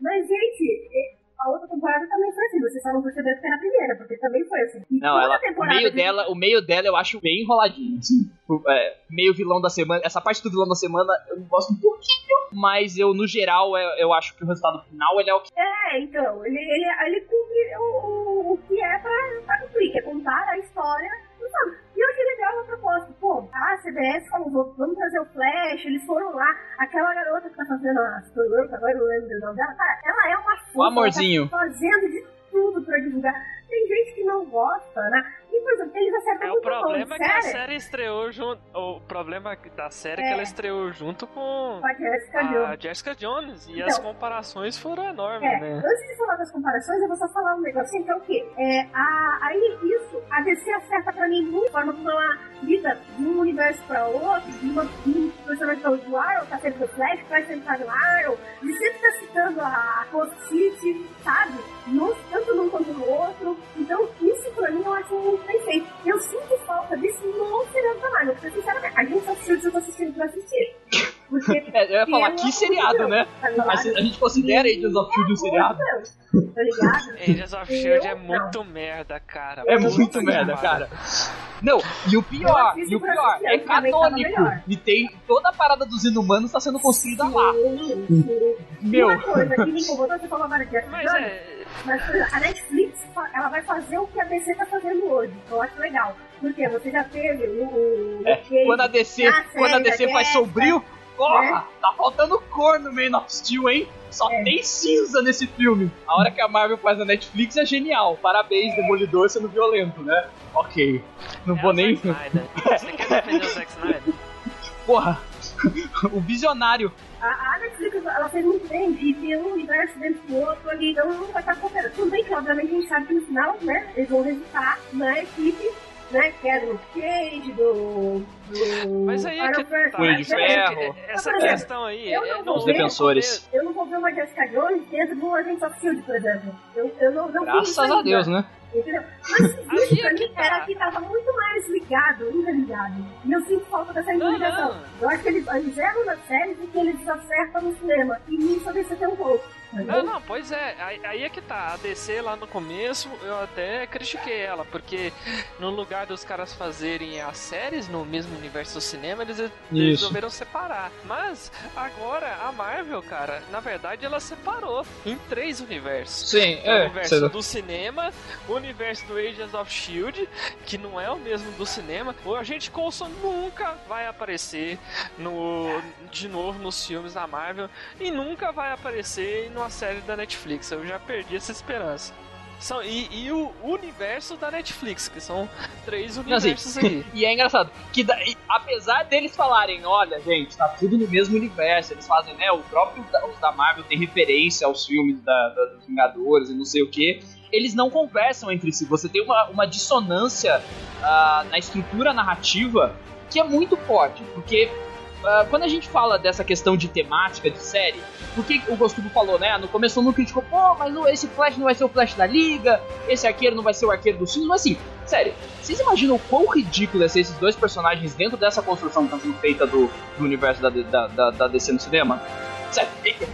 Mas, gente, a outra temporada também foi assim, vocês só não perceberam que era a primeira, porque também foi assim. E Não, ela, o meio de- dela, o meio dela eu acho bem enroladinho. assim. O, é, meio vilão da semana, essa parte do vilão da semana eu gosto um pouquinho, mas eu no geral eu, eu acho que o resultado final ele é o que É, então, ele, ele, ele cumpre o, o, o que é a CBS falou, "Vou- vamos trazer o Flash, eles foram lá. Aquela garota que tá fazendo a Supergirl, que agora eu lembro o nome dela, cara, ela é uma fofa, amorzinho. Ela tá fazendo de tudo pra divulgar. Tem gente que não gosta, né? E, eles acertam É o muito bom, problema é que a sério. série estreou junto. O problema da série é que É. ela estreou junto com a Jessica Jones. a Jessica Jones. E Então. as comparações foram enormes, É, né? antes de falar das comparações, eu vou só falar um negocinho que é o quê? É, a, aí isso, a DC acerta pra mim muito a forma como ela lida de um universo pra outro, de, uma, de personagem pra outro. O Arrow tá sempre no Flash, vai sentar no Arrow, de sempre tá citando a Coast City, sabe? No, tanto num quanto no outro. Então, isso pra mim eu acho muito bem feito. Eu sinto falta disso no seriado da Marvel, porque sinceramente, a gente assistiu eu tô assistindo pra assistir. Porque É, eu ia falar, que seriado, de né? Tá? A, a gente considera Agents of Shield um seriado? Tá ligado? Agents of Shield é muito merda, cara. É muito merda, cara. Não, e o pior, e o pior, é canônico. E tem toda a parada dos inumanos tá sendo construída lá. Sim, sim. Meu, Uma coisa que me incomodou, você falou agora de Jones, é. Mas a Netflix ela vai fazer o que a DC tá fazendo hoje. que Eu acho legal. Porque você já teve o. o É, Cage quando a DC, na quando a DC faz sombrio, porra, né? tá faltando cor no Man of Steel, hein? Só É. tem cinza nesse filme. A hora que a Marvel faz na Netflix é genial. Parabéns, Demolidor sendo violento, né? Ok. Não é vou nem. Zack Snyder. Você quer defender o Zack Snyder? Porra. o visionário. A, a Netflix ela fez muito bem de ter um universo dentro do outro ali, então não vai estar cooperando. Tudo bem que, obviamente, a gente sabe que no final, né, eles vão resultar na equipe, né, que é do Cage, do. do Mas aí é que tá. De mas, ferro. beleza. Essa exemplo, questão aí. eu é, não vou ver- defensores. Eu não vou ver uma Jessica Jones dentro do Agents of Shield, por exemplo. Eu, eu não, não Graças a Deus, né? Entendeu? Mas isso Aí pra é mim tá. era que tava muito mais ligado, interligado. E eu sinto falta dessa interligação. Eu acho que eles, eles erram nas séries e que eles acertam no cinema. E nisso eu deixo até um pouco. Não, não, pois é, aí, é que tá. A DC lá no começo eu até critiquei ela, porque no lugar dos caras fazerem as séries no mesmo universo do cinema, eles resolveram separar. Mas agora a Marvel, cara, na verdade ela separou em três universos. Sim, o é. universo sei do cinema, o universo do Agents of Shield, que não é o mesmo do cinema. O agente Coulson nunca vai aparecer no de novo nos filmes da Marvel e nunca vai aparecer numa série da Netflix. Eu já perdi essa esperança. São, e, e o universo da Netflix, que são três assim, universos aí. E é engraçado, que da- e apesar deles falarem, olha, gente, tá tudo no mesmo universo, eles fazem, né, o próprio da, os da Marvel tem referência aos filmes da, da- dos Vingadores e não sei o que, eles não conversam entre si, você tem uma, uma dissonância ah, na estrutura narrativa que é muito forte, porque ah, quando a gente fala dessa questão de temática de série, por que o Gostubo falou, né? No começo mundo criticou, pô, mas não- esse Flash não vai ser o Flash da Liga, esse arqueiro não vai ser o arqueiro dos filmes, mas assim, sério, vocês imaginam o quão ridículo é ser esses dois personagens dentro dessa construção que está sendo feita do, do universo da, da, da, da DC no cinema? Sério,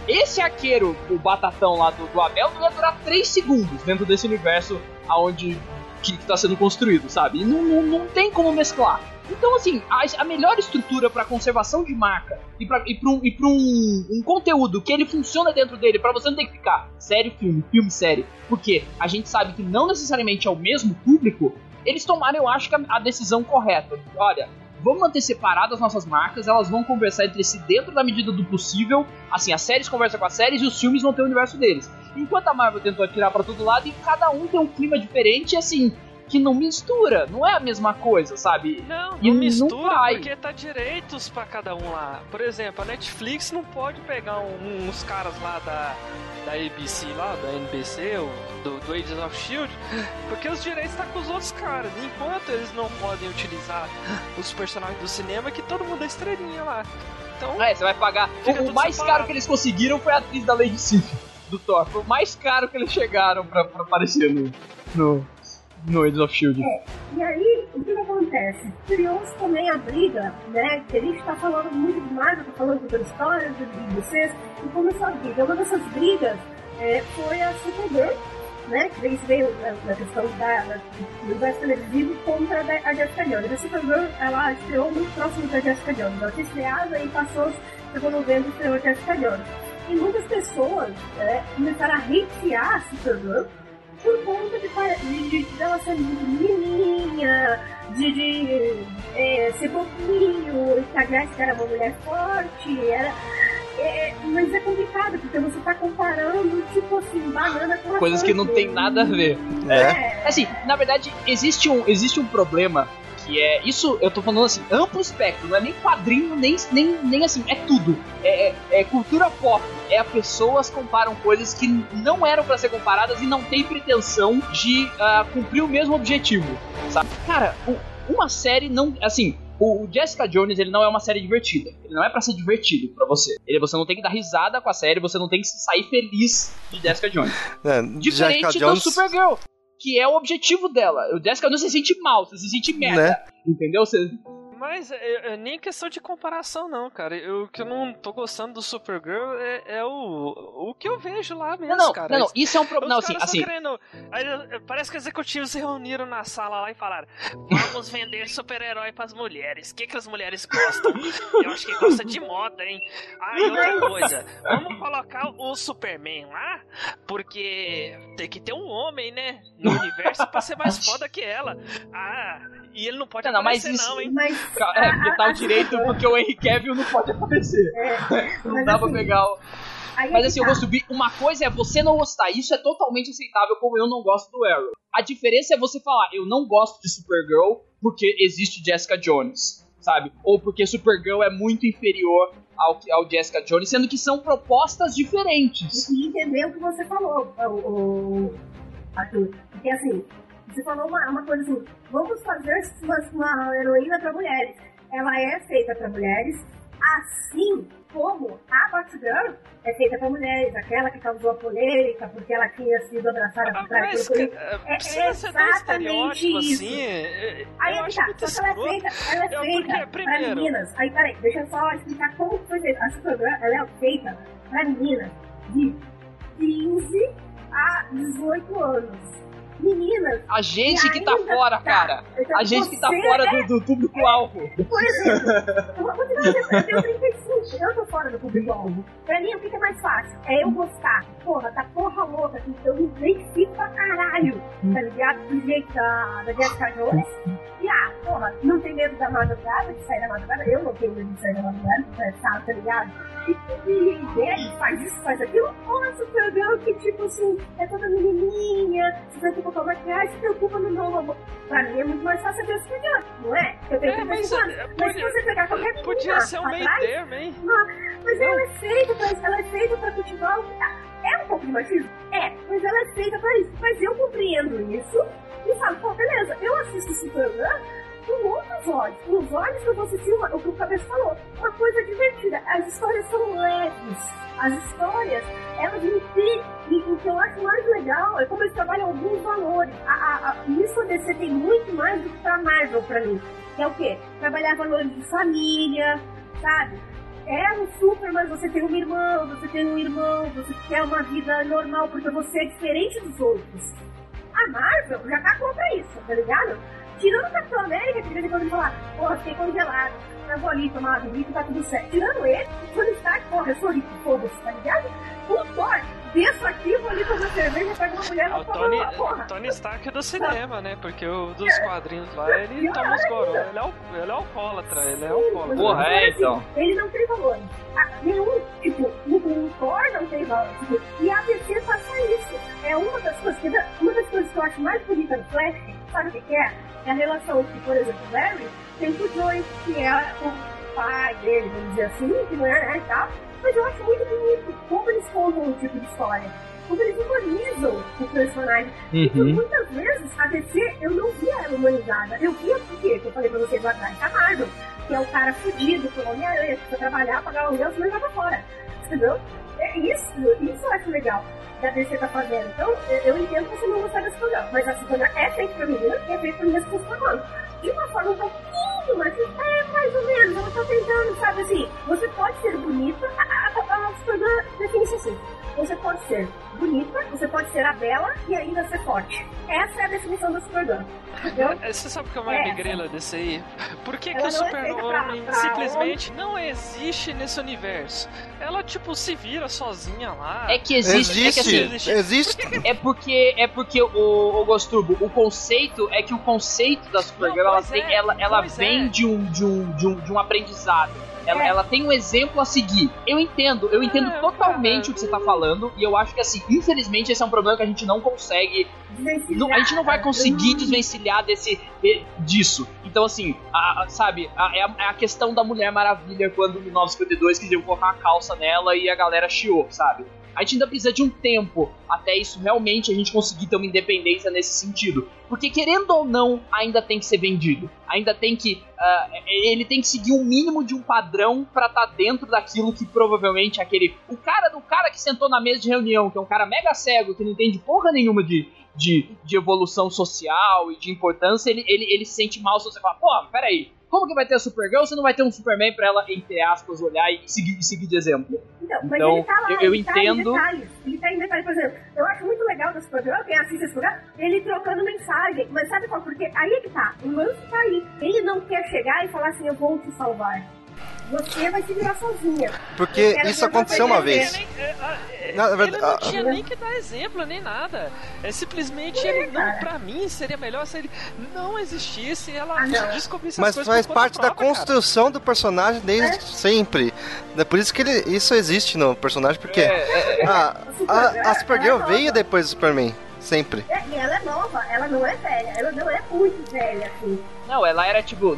esse arqueiro, o batatão lá do, do Abel, não ia durar 3 segundos dentro desse universo onde que está sendo construído, sabe? E não, não, não tem como mesclar. Então, assim, a, a melhor estrutura para conservação de marca e para e pra, um, um, um, conteúdo que ele funciona dentro dele, para você não ter que ficar série, filme, filme, série, porque a gente sabe que não necessariamente é o mesmo público, eles tomaram, eu acho, a, a decisão correta. Olha, vamos manter separadas as nossas marcas, elas vão conversar entre si dentro da medida do possível. Assim, as séries conversam com as séries e os filmes vão ter o universo deles. Enquanto a Marvel tentou atirar para todo lado e cada um tem um clima diferente, assim, que não mistura, não é a mesma coisa, sabe? Não, não e mistura não porque tá direitos para cada um lá. Por exemplo, a Netflix não pode pegar um, uns caras lá da, da ABC lá, da NBC, do, do Agents of Shield, porque os direitos tá com os outros caras. Enquanto eles não podem utilizar os personagens do cinema, que todo mundo é estrelinha lá. Então, é, você vai pagar. O, o mais separado. caro que eles conseguiram foi a atriz da Lady Sif do Thor. Foi o mais caro que eles chegaram pra, pra aparecer no, no, no Agents of Shield. É, e aí, o que, acontece? Criou-se também a briga, né? Que a gente tá falando muito de Marvel, tá falando de histórias, de vocês, e começou a briga. Uma dessas brigas é, foi a Supergirl, né? Que veio na questão da, da, do universo televisivo contra a Jessica Jones. A Supergirl, ela estreou muito próximo da Jessica Jones. Ela tinha estreado e passou, chegou novembro e estreou a Jessica Jones. E muitas pessoas é, começaram a hatear a Supergirl por conta de, de, de, ela ser menininha, de, de é, ser pouquinho, que a Jéssica era uma mulher forte, era. É, mas é complicado, porque você tá comparando, tipo assim, banana com Coisas que não tem nada a ver. É. é. Assim, na verdade, existe um, existe um problema que é. Isso eu tô falando assim, amplo espectro, não é nem quadrinho, nem, nem, nem assim, é tudo. É, é, é cultura pop. É a pessoas comparam coisas que não eram para ser comparadas e não tem pretensão de uh, cumprir o mesmo objetivo. Sabe? Cara, o, uma série não. Assim, o Jessica Jones ele não é uma série divertida. Ele não é para ser divertido para você. Ele, você não tem que dar risada com a série, você não tem que sair feliz de Jessica Jones. É, Diferente Jessica Jones... do Supergirl que é o objetivo dela. O Jessica não se sente mal, você se sente merda. Né? Entendeu? Você, mas é, é, nem questão de comparação, não, cara. Eu que eu não tô gostando do Supergirl é, é o, o que eu vejo lá mesmo, não, não, cara. Não, não, isso é um problema. Não, assim, assim... Querendo, aí, parece que os executivos se reuniram na sala lá e falaram: vamos vender super-herói pras mulheres. O que, que as mulheres gostam? Eu acho que gosta de moda, hein? Ah, e outra coisa, vamos colocar o Superman lá, porque tem que ter um homem, né? No universo pra ser mais foda que ela. Ah, e ele não pode não, aparecer, mas isso, não, hein? Mas é, porque tá o direito, porque o Henry Cavill não pode aparecer. É, não dá assim, pra pegar o. Mas assim, tá. eu vou subir. Uma coisa é você não gostar, isso é totalmente aceitável, como eu não gosto do Arrow. A diferença é você falar, eu não gosto de Supergirl porque existe Jessica Jones, sabe? Ou porque Supergirl é muito inferior ao, ao Jessica Jones, sendo que são propostas diferentes. E entender o que você falou, o, o Arthur. Porque assim, você falou uma, uma coisa assim, vamos fazer uma, uma heroína para mulheres. Ela é feita para mulheres, assim como a Batgirl é feita para mulheres, aquela que causou a polêmica porque ela tinha sido abraçada por trás do é, é exatamente isso. Assim, é, Aí é que tá, só que ela é feita, ela é feita para meninas. Aí peraí, deixa eu só explicar como foi feita. A Supergirl ela é feita para meninas de 15 a 18 anos meninas. A gente que tá fora, tá. cara. Então, a gente que tá fora é... do, do público-alvo. Por exemplo, eu vou te dar um eu tenho 35, eu tô fora do público-alvo. Pra mim, o que é mais fácil? É eu gostar. Porra, tá porra louca, assim, eu me identifico pra caralho, tá ligado? Do jeito da, da Jessica Jones. E, ah, porra, não tem medo da madrugada, de sair da madrugada. Eu não tenho medo de sair da madrugada, tá, tá ligado? E, e ele faz isso, faz aquilo. Porra, Supergirl, que tipo assim, é toda menininha, se preocupa com a maquiagem, se preocupa no meu Pra mim é muito mais fácil ver Supergirl, não é? Eu tenho é, que mas, mas, mas se você pegar qualquer menina Podia ser um meio termo, hein? Mas ela é feita pra, ela é feita pra cultivar o É um pouco de machismo? É, mas ela é feita pra isso. Mas eu compreendo isso e falo, pô, beleza, eu assisto Superman com outros olhos, com os olhos que eu vou assistir o que o Cabeça falou, uma coisa divertida. As histórias são leves, as histórias, elas me e o que eu acho mais legal é como eles trabalham alguns valores. A, a, a, isso a DC tem muito mais do que pra Marvel pra mim. Que é o quê? Trabalhar valores de família, sabe? É um super, mas você tem uma irmã, você tem um irmão, você quer uma vida normal, porque você é diferente dos outros. A Marvel já tá contra isso, tá ligado? Tirando o Capitão América, que de vez em quando fala, porra, fiquei congelado, eu vou ali tomar uma e tá tudo certo. Tirando ele, o Tony Stark, porra, eu sou rico, foda-se, tá ligado? O Thor, desço aqui, vou ali tomar cerveja, pego uma mulher, É o vou Tony, tomar uma porra. Tony Stark do cinema, né? Porque o dos quadrinhos lá, ele toma os goró. Ele é, al- ele é alcoólatra, ele é alcoólatra. Porra, é, Mas, assim, então. Ele não tem valor. Ah, Nenhum, tipo, o o Thor não tem valor. Tipo, e a DC passa isso. É uma das coisas que, uma das coisas que eu acho mais bonita no Flash, sabe o que que é? É a relação que, por exemplo, o Barry tem com o Joey, que é o pai dele, vamos dizer assim, que não é, né, e tal. Mas eu acho muito bonito como eles contam o tipo de história. Como eles humanizam o personagem. Porque Uhum. muitas vezes a DC eu não via ela humanizada. Eu via por quê? Que eu falei pra vocês lá atrás, a Marvel, que é o cara fudido pelo Homem-Aranha, que precisa trabalhar, pagar o aluguel, senão ele vai pra fora. Entendeu? É isso, isso eu acho legal que a DC tá fazendo. Então, eu, entendo você não gostar desse programa, mas a Superman é feita pra menina e é feita pra meninas que se. De uma forma um pouquinho mais, é mais ou menos, ela tá tentando, sabe assim, você pode ser bonita, a, a, a, a Superman define isso assim. Você pode ser bonita, você pode ser a bela e ainda ser forte. Essa é a definição da Superman. Entendeu? É, Você sabe o que é mais É. me grela desse aí? Por que, que o é super-homem pra simplesmente não existe nesse universo? Ela, tipo, se vira sozinha lá. É que existe, é que assim, Existe, existe. É porque é porque o, o Gosturbo, o conceito é que o conceito da Supergirl Não, ela, tem, é, ela, ela pois vem é. de um de um, de um de um aprendizado. Ela, É. ela tem um exemplo a seguir. Eu entendo, eu entendo É, totalmente cara. o que você tá falando e eu acho que assim, infelizmente esse é um problema que a gente não consegue não- a gente não vai conseguir Hum. desvencilhar desse, de- disso. Então, assim, a- a- sabe, é, a, é a questão da Mulher Maravilha quando em 1952 queriam colocar a calça nela e a galera chiou, sabe? A gente ainda precisa de um tempo até isso realmente a gente conseguir ter uma independência nesse sentido. Porque, querendo ou não, ainda tem que ser vendido. Ainda tem que. ah, ele tem que seguir um mínimo de um padrão pra estar dentro daquilo que provavelmente aquele. O cara do cara que sentou na mesa de reunião, que é um cara mega cego, que não entende porra nenhuma de, de, de evolução social e de importância, ele, ele, ele se sente mal se você falar, pô, peraí, como que vai ter a Supergirl se não vai ter um Superman pra ela, entre aspas, olhar e seguir, seguir de exemplo? Então, mas Então, ele tá lá, eu- eu ele entendo- Tá em detalhes. Ele tá em detalhes, por exemplo, eu acho muito legal desse programa, quem assiste esse programa, ele trocando mensagem. Mas sabe qual? Porque aí é que tá, o lance tá aí. Ele não quer chegar e falar assim, eu vou te salvar. Você vai se virar sozinha. Porque isso aconteceu uma vez. Nem- é, é, Na verdade, ele não ah, tinha nem que dar exemplo, nem nada. É simplesmente É, ele não, pra mim, seria melhor se ele não existisse e ela Ah, descobrisse Mas as coisas faz parte da própria, cara. construção do personagem desde É. sempre. É por isso que ele, isso existe no personagem, porque É, a, a, a Supergirl Ela é veio depois do Superman. Sempre. É, e ela é nova, ela não é velha, ela não é muito velha, assim. Não, ela era tipo.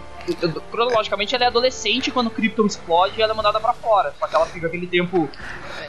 Cronologicamente, ela é adolescente quando o Krypton explode e ela é mandada pra fora. Só que ela fica aquele tempo.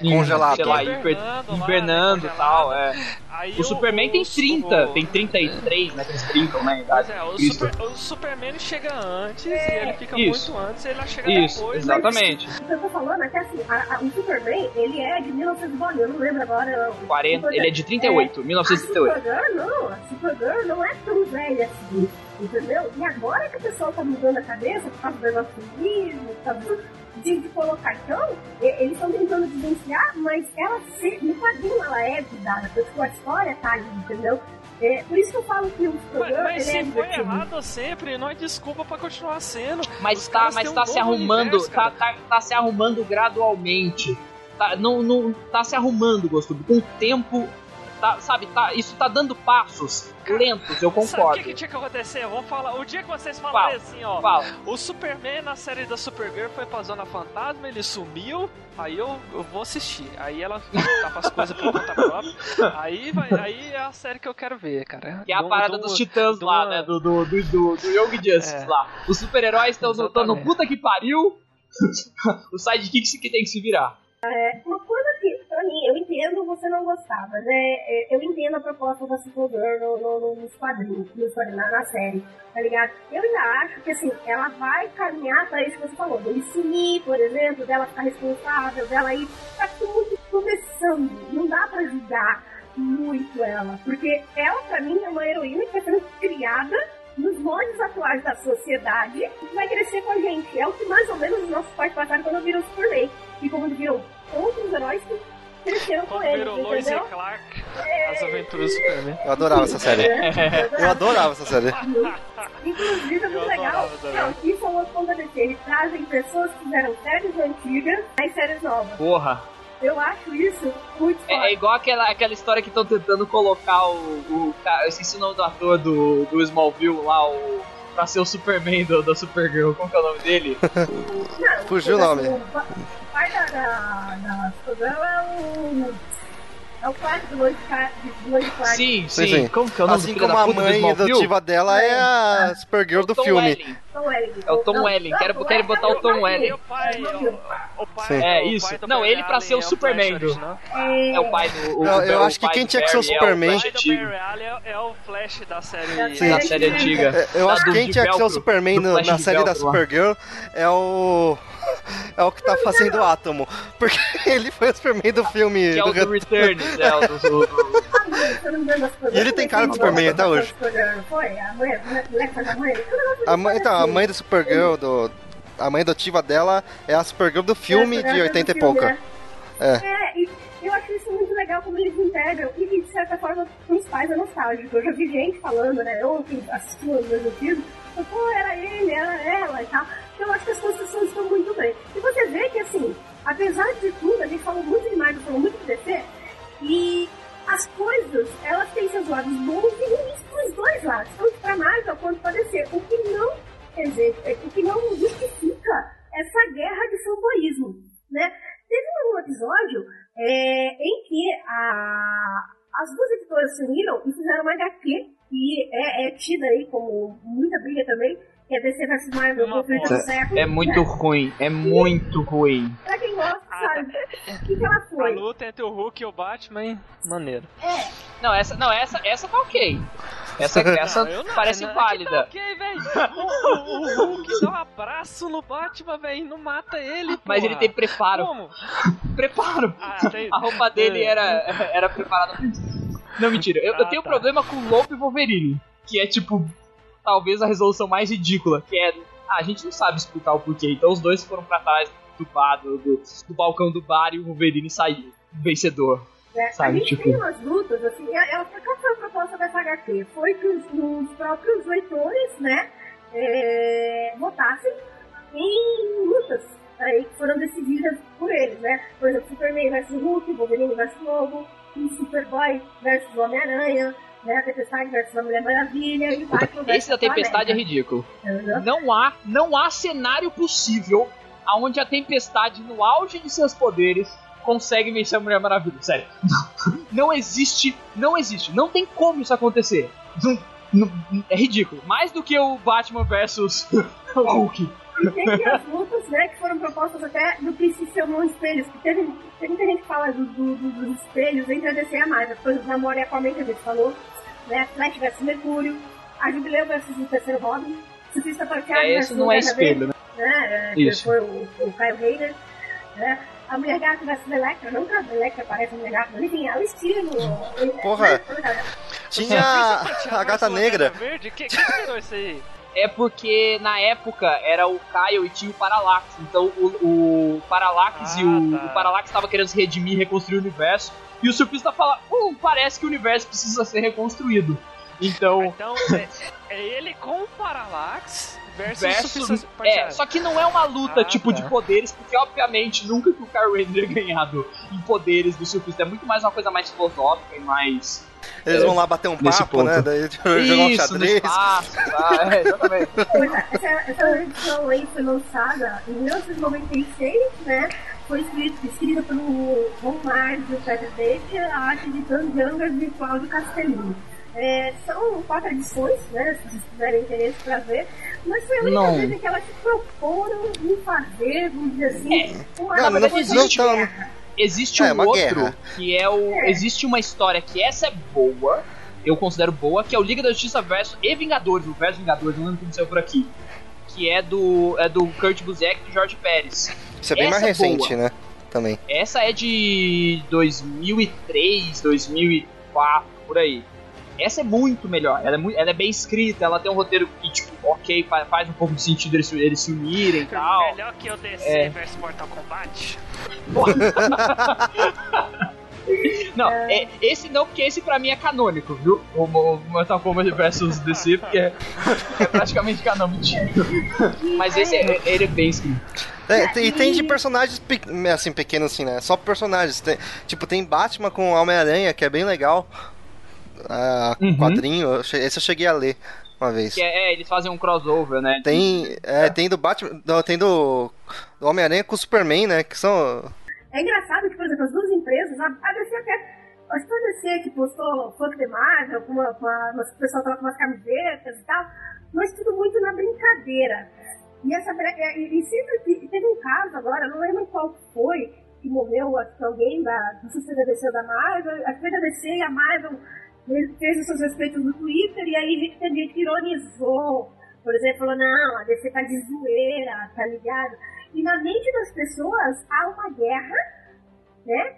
em, Congelado. Sei lá, hiper- Hibernando e né, tal. congelada. É. Aí O Superman tem 30, o- tem 33, né? Que eles brincam, né? Pois idade é, o, super, o Superman chega antes e É. ele fica Isso. muito antes e ele chega Isso, depois. exatamente. O que eu tô falando é que assim, a- a- o Superman, ele é de 1900 bolinha, eu não lembro agora. o- 40, ele é de 38, A 1938. Supergirl não, a Supergirl não é tão velha assim, entendeu? E agora que o pessoal tá mudando a cabeça por causa do evangelismo, por causa de, de colocar então, e- eles estão tentando desvencilhar, mas ela se, no quadrinho ela é cuidada, porque a história tá ali, entendeu? É, por isso que eu falo que o Mas, Supergirl mas ele é se foi errado sempre, não é desculpa pra continuar sendo. Mas Os tá, mas têm um tá se arrumando, universo, tá, tá, tá se arrumando gradualmente. Tá, não, não, tá se arrumando, gosto. Com o tempo, tá, sabe, tá, isso tá dando passos lentos, eu Sabe o concordo. que, que tinha que acontecer? Eu vou falar. O dia que vocês falarem assim, ó. Fala. O Superman na série da Supergirl foi pra Zona Fantasma, ele sumiu, aí eu, eu vou assistir. Aí ela tapa as coisas por conta própria. Aí, vai, aí é a série que eu quero ver, cara. Que é a Do- parada do- dos titãs de lá, né? Do, do, do, do, do Young Justice É. lá. Os super-heróis estão Exatamente. puta que pariu. o sidekick que tem que se virar. Uma coisa que, entendo você não gostava, né? É, Eu entendo a proposta da Supergirl no, no, nos quadrinhos, nos quadrinhos, na, na série, tá ligado? Eu ainda acho que, assim, ela vai caminhar pra isso que você falou, dele sumir, por exemplo, dela ficar responsável, dela ir. Tá tudo começando, não dá pra julgar muito ela, porque ela, pra mim, é uma heroína que está sendo criada nos moldes atuais da sociedade e vai crescer com a gente. É o que mais ou menos os nossos pais passaram quando viram Superman. E como viram outros heróis que cresceram com virou Lois e? Clark. As aventuras do Superman. Eu adorava essa série. Eu adorava essa série. Inclusive, é muito legal. Não, isso é uma ponta DC. Eles trazem pessoas que fizeram séries antigas em séries novas. Porra. Eu acho isso muito É, é igual aquela, aquela história que estão tentando colocar o, o. Eu esqueci o nome do ator do, do Smallville lá, o. Pra ser o Superman do, da Supergirl. Como que é o nome dele? Não, Fugiu o nome. O pai da, da, da programa é o. É o pai do Lloyd Clark. Sim, Sim, sim. Como que é o nome Assim do como da a mãe adotiva dela é a Supergirl do filme. É o Tom Welling, quero- quero Welling botar o é Tom Welling. dele. O pai, o, o pai, Sim. o É, pai isso. Não, ele pra ser o é Superman do- original. É, É o pai do. o- Eu- eu o acho que quem tinha que ser o é Superman- é, é o Flash da série. Da série antiga. É, Eu Da acho que quem tinha que ser o Superman na série da. Supergirl é o. É o que tá fazendo o Átomo. Porque ele foi o Superman do filme. Que é o do- do Returns, é o do. do- do- a E ele tem cara de Superman até hoje. A mãe, a faz a? A então, a mãe da Supergirl, do, a mãe adotiva dela é a Supergirl do filme de 80 e pouca. É. É, e eu acho isso muito legal como eles integram. E de certa forma, os pais é nostálgico. Eu já vi gente falando, né? Eu que assisti os meus filmes, pô, era ele, era ela e tal. Eu acho que as construções estão muito bem. E você vê que, assim, apesar de tudo, a gente falou muito de Marvel, falou muito de DC, e as coisas, elas têm seus lados bons e ruins pros dois lados, tanto pra Marvel quanto pra DC. O que não, quer dizer, é, o que não justifica essa guerra de fanboyismo, né? Teve um episódio é, em que a- as duas editoras se uniram e fizeram uma HQ, que é, é tida aí como muita briga também, que é DC vs Marvel, Uma conflito bosta. do século. É muito ruim, é muito ruim. Pra quem gosta, sabe? O que, que ela A foi? luta entre o Hulk e o Batman, maneiro. Não, essa, não, essa, essa tá ok. Essa, essa Não, eu não- parece não, válida. Tá ok, velho. O, o- o Hulk dá um abraço no Batman, velho, não mata ele, Mas porra. ele tem preparo. Como? Preparo. Ah, tem... A roupa dele É. era, era preparada. Não, mentira. Eu, eu Ah, tenho tá. problema com Lope e Wolverine. Que é tipo, talvez a resolução mais ridícula. Que é. Ah, a gente não sabe explicar o porquê. Então os dois foram pra trás do bar, do, do, do balcão do bar e o Wolverine saiu. Vencedor. né? Sabe, a gente tipo- tem umas lutas, assim, ela, qual foi a proposta dessa HQ? Foi que os, os próprios leitores, né, é, votassem em lutas aí, que foram decididas por eles, né? Por exemplo, Superman vs Hulk, Wolverine vs Lobo, e Superboy vs Homem-Aranha, né? A Tempestade vs a Mulher Maravilha e Batman Esse da Tempestade é ridículo. Não há, não há cenário possível aonde a Tempestade, no auge de seus poderes, consegue vencer a Mulher Maravilha. Sério. Não existe, não existe. Não tem como isso acontecer. Não- não- é ridículo. Mais do que o Batman versus o Hulk. E tem as lutas, né, que foram propostas até do que se chamam espelhos. Que teve, tem muita gente que fala do, do- do- dos espelhos entre a DC e a Marvel. Por exemplo, e Aquaman que a gente falou, né, Flash vs Mercúrio, a Jubileu vs o terceiro Robin, Surfista Prateado É, versus esse não é espelho, né? Né, é, Isso. foi o, o Kyle né, a Mulher Gata vs Electra, nunca a Electra parece a Mulher Gata, mas enfim, é o estilo. Porra. né, Tinha a Gata Negra. Verde? Que, que virou isso aí? É porque na época era o Kyle e tinha o Parallax. Então o, o Parallax Ah, e o, tá. o Parallax tava querendo se redimir e reconstruir o universo. E o surfista fala: Hum, parece que o universo precisa ser reconstruído. Então. Então, é, é ele com o Parallax versus, o Versus. Surfista É, só que não é uma luta Ah, tipo tá. de poderes, porque obviamente nunca que o Kyle Rayner é ganhado em poderes do surfista. É muito mais uma coisa mais filosófica e mais. Eles vão lá bater um Nesse papo, ponto. né? Daí jogar um xadrez. espaço, tá? É, exatamente. É, essa, essa edição foi lançada em 1996, né? Foi escrita, pelo Ron Mars e a arte de Dan Youngers e Cláudio Castellini. É, são quatro edições, né? Se vocês tiverem interesse pra ver. Mas foi a única Não. vez que elas se proporam em fazer, vamos dizer assim, uma Não, não, não de tão- guerra. Existe É, um uma outro guerra. que é o. É. Existe uma história que essa é boa, eu considero boa, que é o Liga da Justiça versus e Vingadores, o versus Vingadores, não lembro como saiu por aqui. Que é do. É do Kurt Busiek e do George Pérez. Isso é bem mais Essa é recente, boa. né? Também. Essa é de 2003, 2004, por aí. Essa é muito melhor, ela é, muito, ela é bem escrita, ela tem um roteiro que, tipo, ok, fa- faz um pouco de sentido eles, se- eles se unirem e tal. Melhor que o DC É. versus Mortal Kombat. Não, é, esse não, porque esse pra mim é canônico, viu? O, o Mortal Kombat vs DC, porque é, é praticamente canônico. Mas esse é, ele é bem escrito. É, e tem de personagens pe- assim, pequenos assim, né? Só personagens. Tem- tipo, tem Batman com Homem-Aranha, que é bem legal. Ah, Uhum. quadrinho, esse eu cheguei a ler uma vez. Que é, é, eles fazem um crossover, né? Tem, é, tem do Batman, não, tem do, do Homem-Aranha com o Superman, né? Que são. É engraçado que, por exemplo, as duas empresas, a a DC que foi a DC que postou Fuck the Marvel, com uma, uma, o pessoal tava com umas camisetas e tal, mas tudo muito na brincadeira. E, essa, e, e sempre te- teve um caso agora, não lembro qual foi, que morreu, acho que alguém da, não sei se foi da DC ou da Marvel, acho que foi da DC e a Marvel fez os seus respeitos no Twitter, e aí teve gente que ironizou, por exemplo, falou, não, a DC tá de zoeira, tá ligado? E na mente das pessoas há uma guerra, né,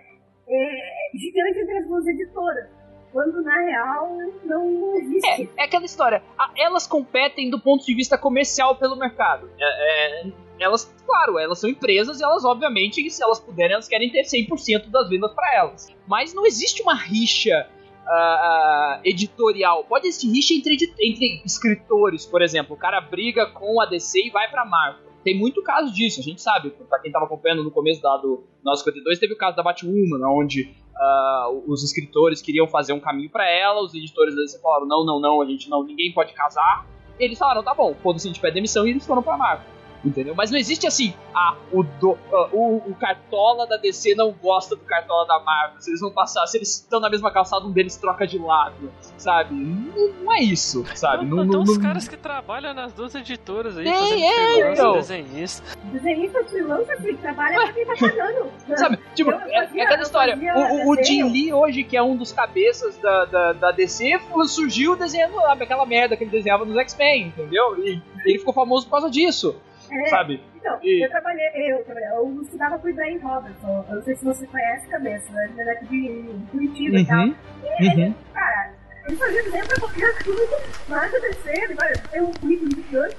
é, gigante entre as duas editoras, quando na real não existe. É, é aquela história. a- Elas competem do ponto de vista comercial pelo mercado. É, é, elas, claro, elas são empresas e elas, obviamente, se elas puderem, elas querem ter 100% das vendas para elas. Mas não existe uma rixa ah, editorial. Pode existir rixa entre, entre escritores, por exemplo. O cara briga com a DC e vai pra Marvel. Tem muito caso disso, a gente sabe. Pra quem tava acompanhando no começo da, do 952, teve o caso da Batwoman, onde ah, os escritores queriam fazer um caminho pra ela, os editores da falaram: não, não, não, a gente não, ninguém pode casar. E eles falaram: tá bom, foda-se, a gente pede demissão e eles foram pra Marvel. Entendeu? Mas não existe assim, ah, o, do, ah, o, o cartola da DC não gosta do cartola da Marvel. Se eles vão passar, se eles estão na mesma calçada, um deles troca de lado, sabe? Não, não é isso, sabe? Não, Não, tem não, uns não- caras que trabalham nas duas editoras aí, Tem, fazendo é, freelance, então. desenhista. Desenhista freelancer que trabalha pra quem tá pagando. Sabe, tipo, Eu é, é aquela história. O, o. Jim Lee, hoje, que é um dos cabeças da, da, da DC, surgiu desenhando aquela merda que ele desenhava nos X-Men, entendeu? E ele ficou famoso por causa disso, É, sabe? Então, E- eu trabalhei, eu, trabalhei, eu estudava com o Ibrahim Robertson. Eu não sei se você conhece a cabeça, né? Ele é daqui de Curitiba e tal. Uhum, uhum. Cara, ele fazia pra qualquer coisa, mas a DC, ele ter um currículo gigante,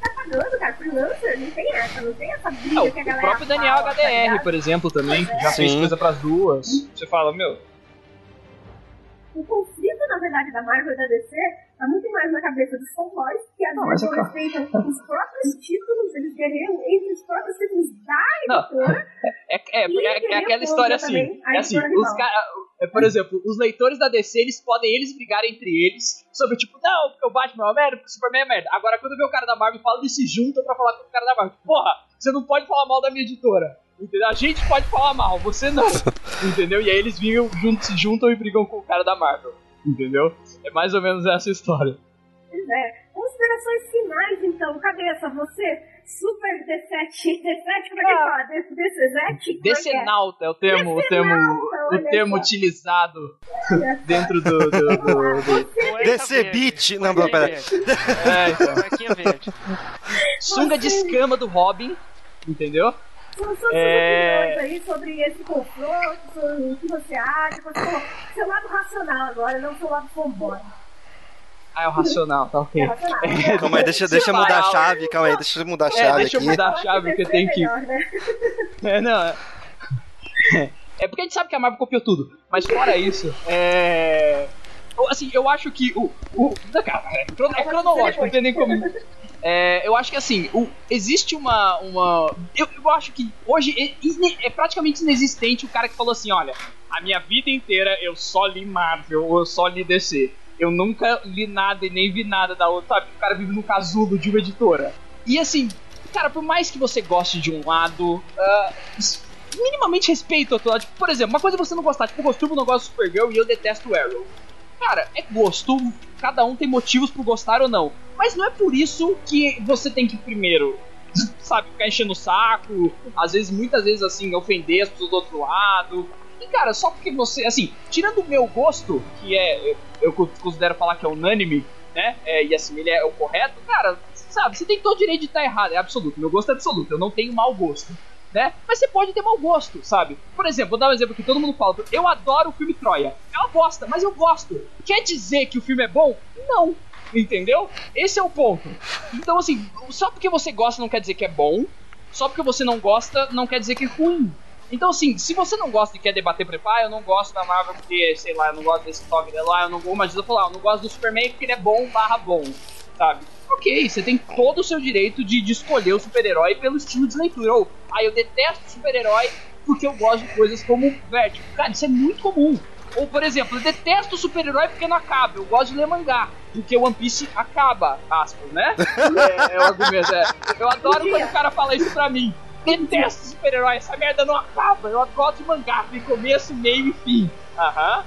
tá pagando, cara, freelancer, não tem essa, não tem essa briga Não, o que a galera próprio Daniel fala, tá HDR, ligado? por exemplo, também, que já Sim. fez coisa pras duas. Você fala, meu, O conflito, na verdade, da Marvel e da DC tá muito mais na cabeça dos fanboys, que às Não, vezes é não respeitam os próprios títulos, eles guerreiam entre os próprios títulos da editora. é, é, é, é queria aquela história assim. também a É assim, os rival. cara, é, por exemplo, os leitores da DC, eles podem eles brigarem entre eles sobre, tipo, não, porque o Batman é uma merda, porque o Superman é merda. Agora, quando vê o cara da Marvel fala, eles se juntam pra falar com o cara da Marvel. Porra, você não pode falar mal da minha editora. Entendeu? A gente pode falar mal, você não. entendeu? E aí eles vinham, juntos, se juntam e brigam com o cara da Marvel. Entendeu? É mais ou menos essa história. Pois é. Considerações finais, então. Cabeça, você, super D7, D7, como é que Ah. fala? D- D7? Decenalta é o termo, o termo, o termo utilizado dentro do. do, do- Beat. Não, cuequinha pera. É, então. Sunga de escama do Robin, entendeu? Suas É. opiniões aí sobre esse confronto, sobre o que você acha, qual seu, seu lado racional agora, não seu lado fanboy. Ah, é o racional, tá ok. É racional. Calma aí, deixa, deixa eu mudar a chave, calma aí, deixa eu mudar a É, chave deixa eu aqui. mudar a chave que eu tenho que. Né? É, não. É... é porque a gente sabe que a Marvel copiou tudo. Mas fora isso, é. Assim, eu acho que o. o... Cara, é, é cronológico, não tem nem como. É, eu acho que assim, o- existe uma. uma eu, eu acho que hoje é, é praticamente inexistente o cara que falou assim: olha, a minha vida inteira eu só li Marvel ou eu só li DC. Eu nunca li nada e nem vi nada da outra, sabe? O cara vive no casulo de uma editora. E assim, cara, por mais que você goste de um lado, ah, minimamente respeito outro lado. Tipo, por exemplo, uma coisa é você não gostar, tipo, o Gosturbo não gosta do Supergirl e eu detesto o Arrow. Cara, é gosto, cada um tem motivos por gostar ou não. Mas não é por isso que você tem que primeiro, sabe, ficar enchendo o saco, às vezes, muitas vezes, assim, ofender as pessoas do outro lado. E, cara, só porque você, assim, tirando o meu gosto, que é, eu, considero falar que é unânime, né, é, e assim, ele é o correto, cara, sabe, você tem todo o direito de estar errado, é absoluto, meu gosto é absoluto, eu não tenho mau gosto. Né? Mas você pode ter mau gosto, sabe? Por exemplo, vou dar um exemplo que todo mundo fala. Eu adoro o filme Troia. É uma bosta, mas eu gosto. Quer dizer que o filme é bom? Não. Entendeu? Esse é o ponto. Então, assim, só porque você gosta não quer dizer que é bom. Só porque você não gosta não quer dizer que é ruim. Então, assim, se você não gosta e quer debater por exemplo, ah, eu não gosto da Marvel porque, sei lá, eu não gosto desse dela, ah, eu não vou, mas eu falar, eu não gosto do Superman porque ele é bom barra bom, sabe? Ok, você tem todo o seu direito de, de escolher o super-herói pelo estilo de leitura. Ou, ah, eu detesto super-herói porque eu gosto de coisas como Vertigo. Cara, isso é muito comum. Ou, por exemplo, eu detesto super-herói porque não acaba. Eu gosto de ler mangá. Porque One Piece acaba, aspas, né? É, é o argumento. É. Eu adoro quando o cara fala isso pra mim. Detesto super-herói, essa merda não acaba. Eu gosto de mangá, tem começo, meio e fim. Aham.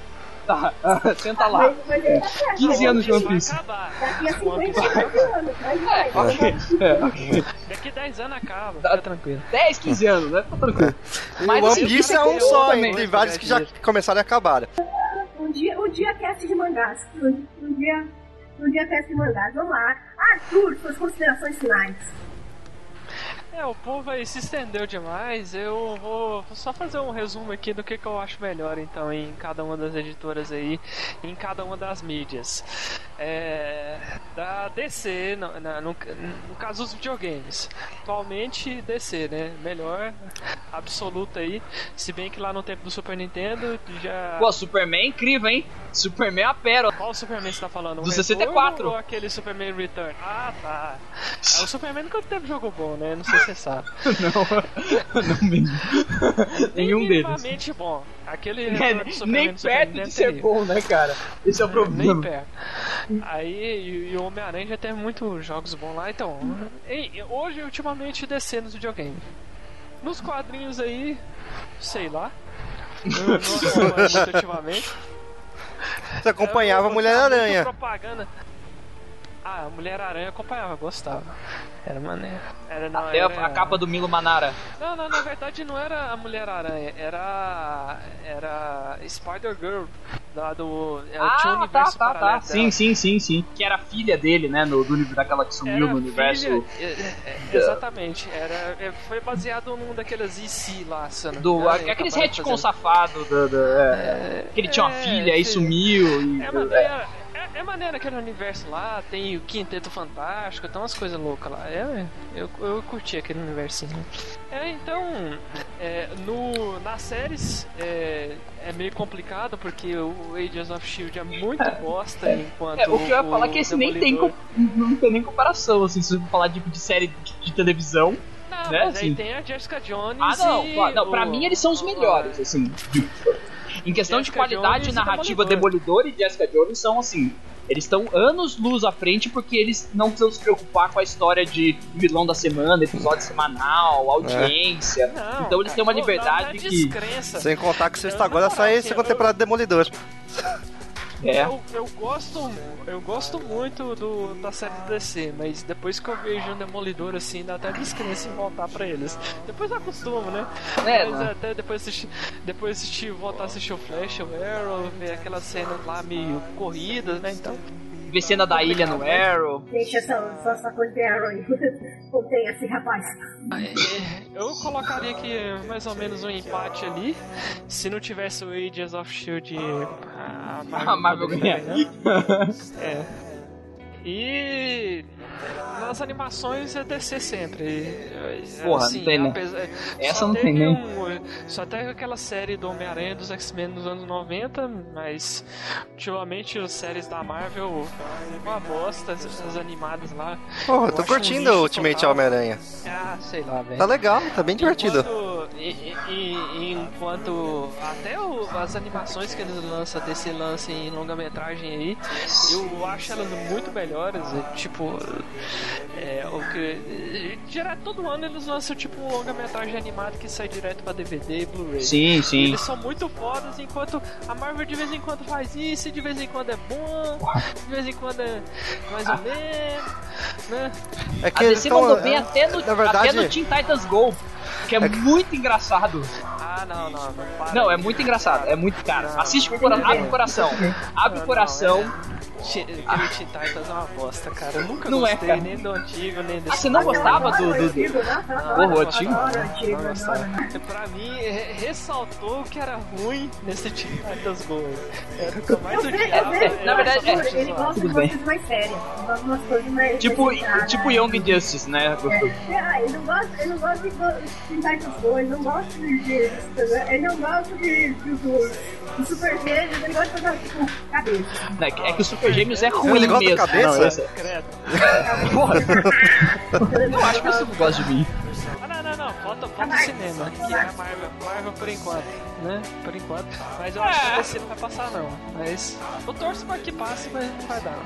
Tá, senta lá. Mas, mas ele tá certo. 15 anos de One Vai Piece. acabar. Daqui a One Piece 50 vai anos. Ok, é. Daqui 10 anos acaba, Tá. tranquilo. 10, 15 anos, né? Tá tranquilo. Mas o One assim, Piece é um só, hein? Tem vários que já começaram e acabaram. Um dia, um dia cast de mangás. Um, um dia, um dia cast de mangás. Vamos lá. Arthur, suas considerações finais. É, o povo aí se estendeu demais. Eu vou só fazer um resumo aqui do que, que eu acho melhor, então, em cada uma das editoras aí, em cada uma das mídias. É, da DC, no, no, no caso dos videogames. Atualmente, DC, né? Melhor, absoluta aí. Se bem que lá no tempo do Super Nintendo já. Pô, Superman é incrível, hein? Superman é a pérola. Qual Superman você tá falando? O Do Retorno 64. Ou aquele Superman Return? Ah, tá. É, o Superman nunca teve jogo bom, né? Não sei sabe. Não, não me... Nenhum deles. minimamente bom. Aquele É, nem perto de ser é bom, né, cara? Esse é o Nem problema. perto. Aí, e, e o Homem-Aranha já teve muitos jogos bons lá, então. e- hoje, ultimamente, descer nos videogames. Nos quadrinhos aí, sei lá. Eu não acompanho ultimamente. Você acompanhava Eu- eu Mulher-Aranha. muito Propaganda. Ah, a Mulher-Aranha acompanhava, gostava. Era maneiro. Era, não, Até era... a, a capa do Milo Manara. Não, não, na verdade não era a Mulher-Aranha, era. Era. Spider-Girl. Da do. Ela tinha um Ah, tá, universo tá, paralelo tá. dela. Sim, sim, sim, sim. Que era a filha dele, né? No, do livro daquela que sumiu Era no universo. filha- é, é, é, exatamente. Era, é, foi baseado num daqueles IC lá, me Do, e aqueles retcon fazendo- safado do, do- é, que ele tinha uma é, filha sim. sumiu e, É maneiro, é, é maneiro aquele universo lá, tem o Quinteto Fantástico, tem umas coisas loucas lá. É, eu, eu curti aquele universinho. É, então, é, no, nas séries é, é meio complicado porque o Agents of Shield é muito bosta enquanto. É, o que eu ia falar é que esse nem tem, Demolidor- não tem nem comparação, assim, se você falar de, de série de, de televisão. Não, né, mas assim. aí tem a Jessica Jones. Ah, não, e claro, não, pra o- mim eles são os melhores, assim. De- em questão de Jessica qualidade Jones e narrativa, Demolidor. Demolidor e Jessica Jones são assim. Eles estão anos luz à frente porque eles não precisam se preocupar com a história de vilão da semana, episódio semanal, audiência. Não, então eles têm uma liberdade não, não é que. descrença. Sem contar que sexta agora sai moral, a segunda assim, temporada de Demolidor. É. Eu, eu gosto eu gosto muito do, da série do DC, mas depois que eu vejo o Demolidor assim, dá até descrença em voltar pra eles. Depois eu acostumo, né? É, mas né? até depois assistir, depois assistir, voltar a assistir o Flash, o Arrow, ver aquelas cenas lá meio corridas, né? Então. Ver cena da ilha no Arrow. Deixa essa, essa, essa coisa de Arrow aí. Contém esse rapaz. é, Eu colocaria aqui mais ou menos um empate ali. Se não tivesse o Agents of Shield, a A Marvel poderia ganha. ganhar. É. E nas animações é DC sempre. É, Porra, não tem, né? apesar- Essa só não tem, né? um- só teve aquela série do Homem-Aranha dos X-Men nos anos 90, mas ultimamente as séries da Marvel uma bosta, as animadas lá. Porra, Eu tô um curtindo o Ultimate. Homem-Aranha. Ah, sei lá, velho. Tá legal, tá bem divertido. Enquanto, e- e- e- enquanto até o- as animações que eles lançam, DC lança em longa-metragem aí, eu acho elas muito melhores. é, Tipo, é, o que. Direto todo ano eles lançam tipo um longa-metragem animado que sai direto pra DVD e Blu-ray. Sim, sim. Eles são muito fodas, enquanto a Marvel de vez em quando faz isso, e de vez em quando é bom, de vez em quando é mais ou menos, né? É A que eles DC mandou bem até no, na verdade- até no Teen Titans Go, que é, muito engraçado. Ah, não, não, não para. Não, é muito engraçado, é muito cara. Não. Assiste com o coração, abre o coração, abre o Não, coração. não, Teen Titans é uma bosta, cara. Eu nunca Não é, gostei cara. nem do antigo, nem desse Ah, você não gostava do- do- Antigo, nossa, eu Porra, o antigo? Não gostava. adoro. Pra mim, re- ressaltou o que era ruim nesse Teen Titans Go. Era o que eu mais odiava. na verdade, é, ele gosta de coisas mais sérias. Tipo, tipo né? Young Justice, né? É, ah, ele não gosta, de go- ele não gosta de, de ele não gosta de, de, de super gêmeos, ele gosta de fazer tipo cabeça. É que- é que o Super Gêmeos é ruim Ele gosta da mesmo. cabeça? Não, esse- Credo. Porra, eu acho que você não gosta de mim. Não, não. Falta, falta o cinema, que é a Marvel. Marvel por enquanto, né? Por enquanto. Mas eu acho que DC não vai passar, não. Mas eu torço pra que passe, mas não vai dar.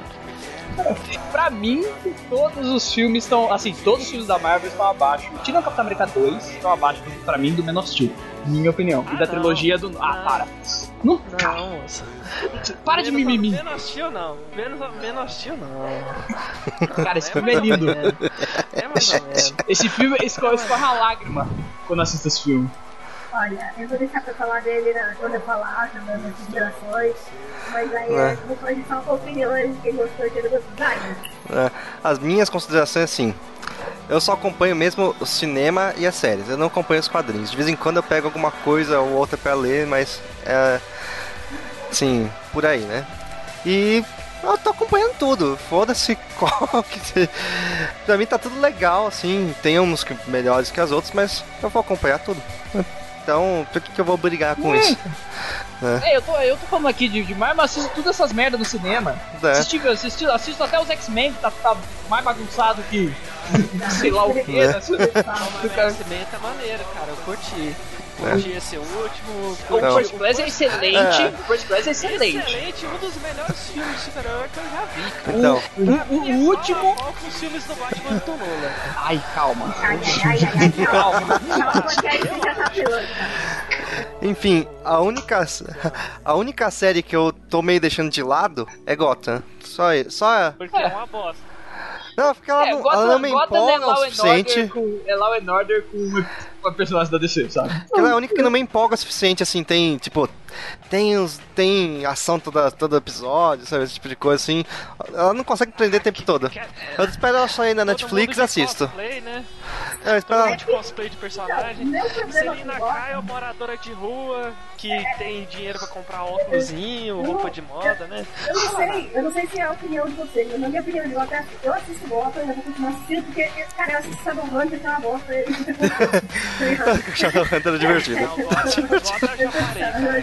Pra mim, todos os filmes estão. Assim, todos os filmes da Marvel estão abaixo. Tirando o Capitão América 2, estão abaixo, pra mim, do Man of Steel. Minha opinião. E Ah, da não. trilogia do. Ah, para. Não, Não, moça. para de mimimi. Menos Steel, não. Menos, menos Steel, não. Cara, esse filme é lindo. É mais ou menos. Esse filme escorre, escorre uma lágrima quando assisto esse filme. Olha, eu vou deixar pra falar dele na, quando eu falar, tá nas considerações, mas aí É. eu vou fazer só opiniões de quem gostou e quem não gostou. Vai, É, As minhas considerações assim. Eu só acompanho mesmo o cinema e as séries. Eu não acompanho os quadrinhos. De vez em quando eu pego alguma coisa ou outra pra ler, mas é. Sim, por aí, né? E eu tô acompanhando tudo. Foda-se qual que. Pra mim tá tudo legal, assim. Tem uns melhores que as outras, mas eu vou acompanhar tudo. Então, por que, que eu vou brigar com isso? É, eu tô, eu tô falando aqui de, de Marvel, mas assisto todas essas merdas no cinema. É. Assisti, assisti, assisto até os X-Men, que tá, tá mais bagunçado que. sei lá o que, É. né? Mas X-Men tá maneiro, cara. Eu curti. Curti esse último. O Não. First Class é excelente. É. O First Class é excelente. Excelente, um dos melhores filmes de super-herói que eu já vi, cara. Então, O, o- o último. Com os filmes do Batman do Nolan? Ai, calma. ai, ai, ai, ai, calma. Tá. Enfim, a única, a única série que eu tô meio deixando de lado é Gotham. Só, só Porque é uma bosta. Não, porque ela, É, não, Gotham, ela não me é empolga Law o suficiente. Com, é Law and Order com, com a personagem da DC, sabe? Ela é a única que não me empolga o suficiente, assim, tem, tipo, tem os. tem ação toda, todo episódio, sabe? Esse tipo de coisa, assim. Ela não consegue prender o tempo todo. Eu espero ela sair na Todo Netflix e assisto. Cosplay, né? Eu espero ela. De cosplay de personagem. Selina com Gotham- Kyle, moradora de rua, que tem dinheiro pra comprar óculosinho, roupa de moda, né? Eu não sei, eu não sei se é a opinião de vocês, mas na minha opinião de Gotham, eu assisto Gotham, eu vou continuar assistindo, porque, cara, eu assisto Shadowhunter, que é uma bosta. Shadowhunter é divertido. Não, Gotham, eu já parei, Eu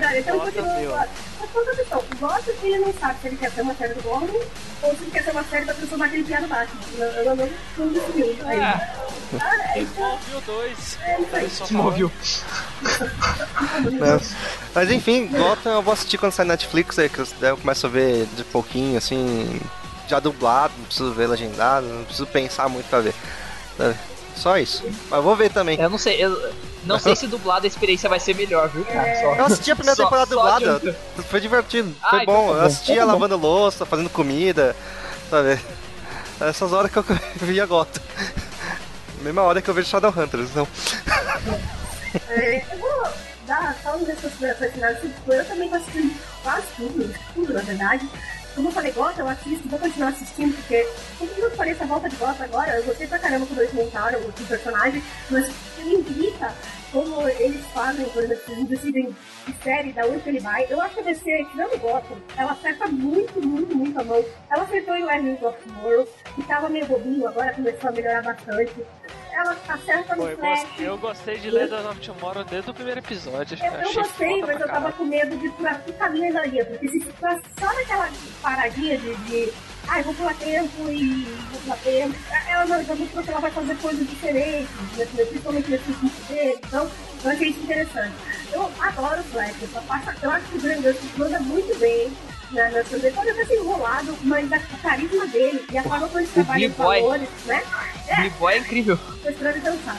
cara. Então, continua. Mas qual que é a questão? Gotham, ele não sabe se ele quer ser uma série do Gotham ou se ele quer ser uma série pra transformar aquele piada Batman. Eu eu não não é isso. Smallville 2. É isso aí. Só Smallville. né? Mas enfim, Gotham eu vou assistir quando sair Netflix, aí que eu, daí eu começo a ver de pouquinho, assim, já dublado, não preciso ver legendado, não preciso pensar muito pra ver. Só isso. Mas eu vou ver também. Eu não sei, eu não sei se dublado a experiência vai ser melhor, viu, cara? Só- Eu assisti a primeira Só- temporada só dublada, adianta. foi divertido, Ah, foi então bom. tá Eu bom. assistia Então tá bom. lavando louça, fazendo comida, sabe? Essas horas que eu via Gotham. Mesma hora que eu vejo Shadowhunters, então. É, eu vou dar só umas considerações finais. Tipo, eu também tô assistindo quase tudo, tudo na verdade. Como eu falei, Gotham, eu assisto, vou continuar assistindo, porque como eu falei essa volta de Gotham agora, eu gostei pra caramba quando eles montaram o personagem, mas me irrita como eles fazem, por exemplo, eles decidem que série, da onde ele vai. Eu acho que a DC, tirando Gotham, ela acerta muito, muito, muito a mão. Ela acertou em Legends of Tomorrow, que tava meio bobinho, agora começou a melhorar bastante. Ela acerta Pô, no eu, Flash. gostei, eu gostei de Legends of Tomorrow desde o primeiro episódio. Eu, eu gostei, mas eu tava caralho. com medo de pra que caminho porque se ficar só naquela paradinha de, de ah, eu vou pular tempo e vou pular tempo, ela não já mostrou que ela vai fazer coisas diferentes, principalmente nesse último dele, então eu achei isso interessante. Eu adoro o Flash, faço- eu acho que o Grande manda muito bem. Na, na pode até ser enrolado, mas a, o carisma dele e a forma como ele trabalha os B-Boy. valores, né? Billy Boy é incrível. Tô esperando ele dançar.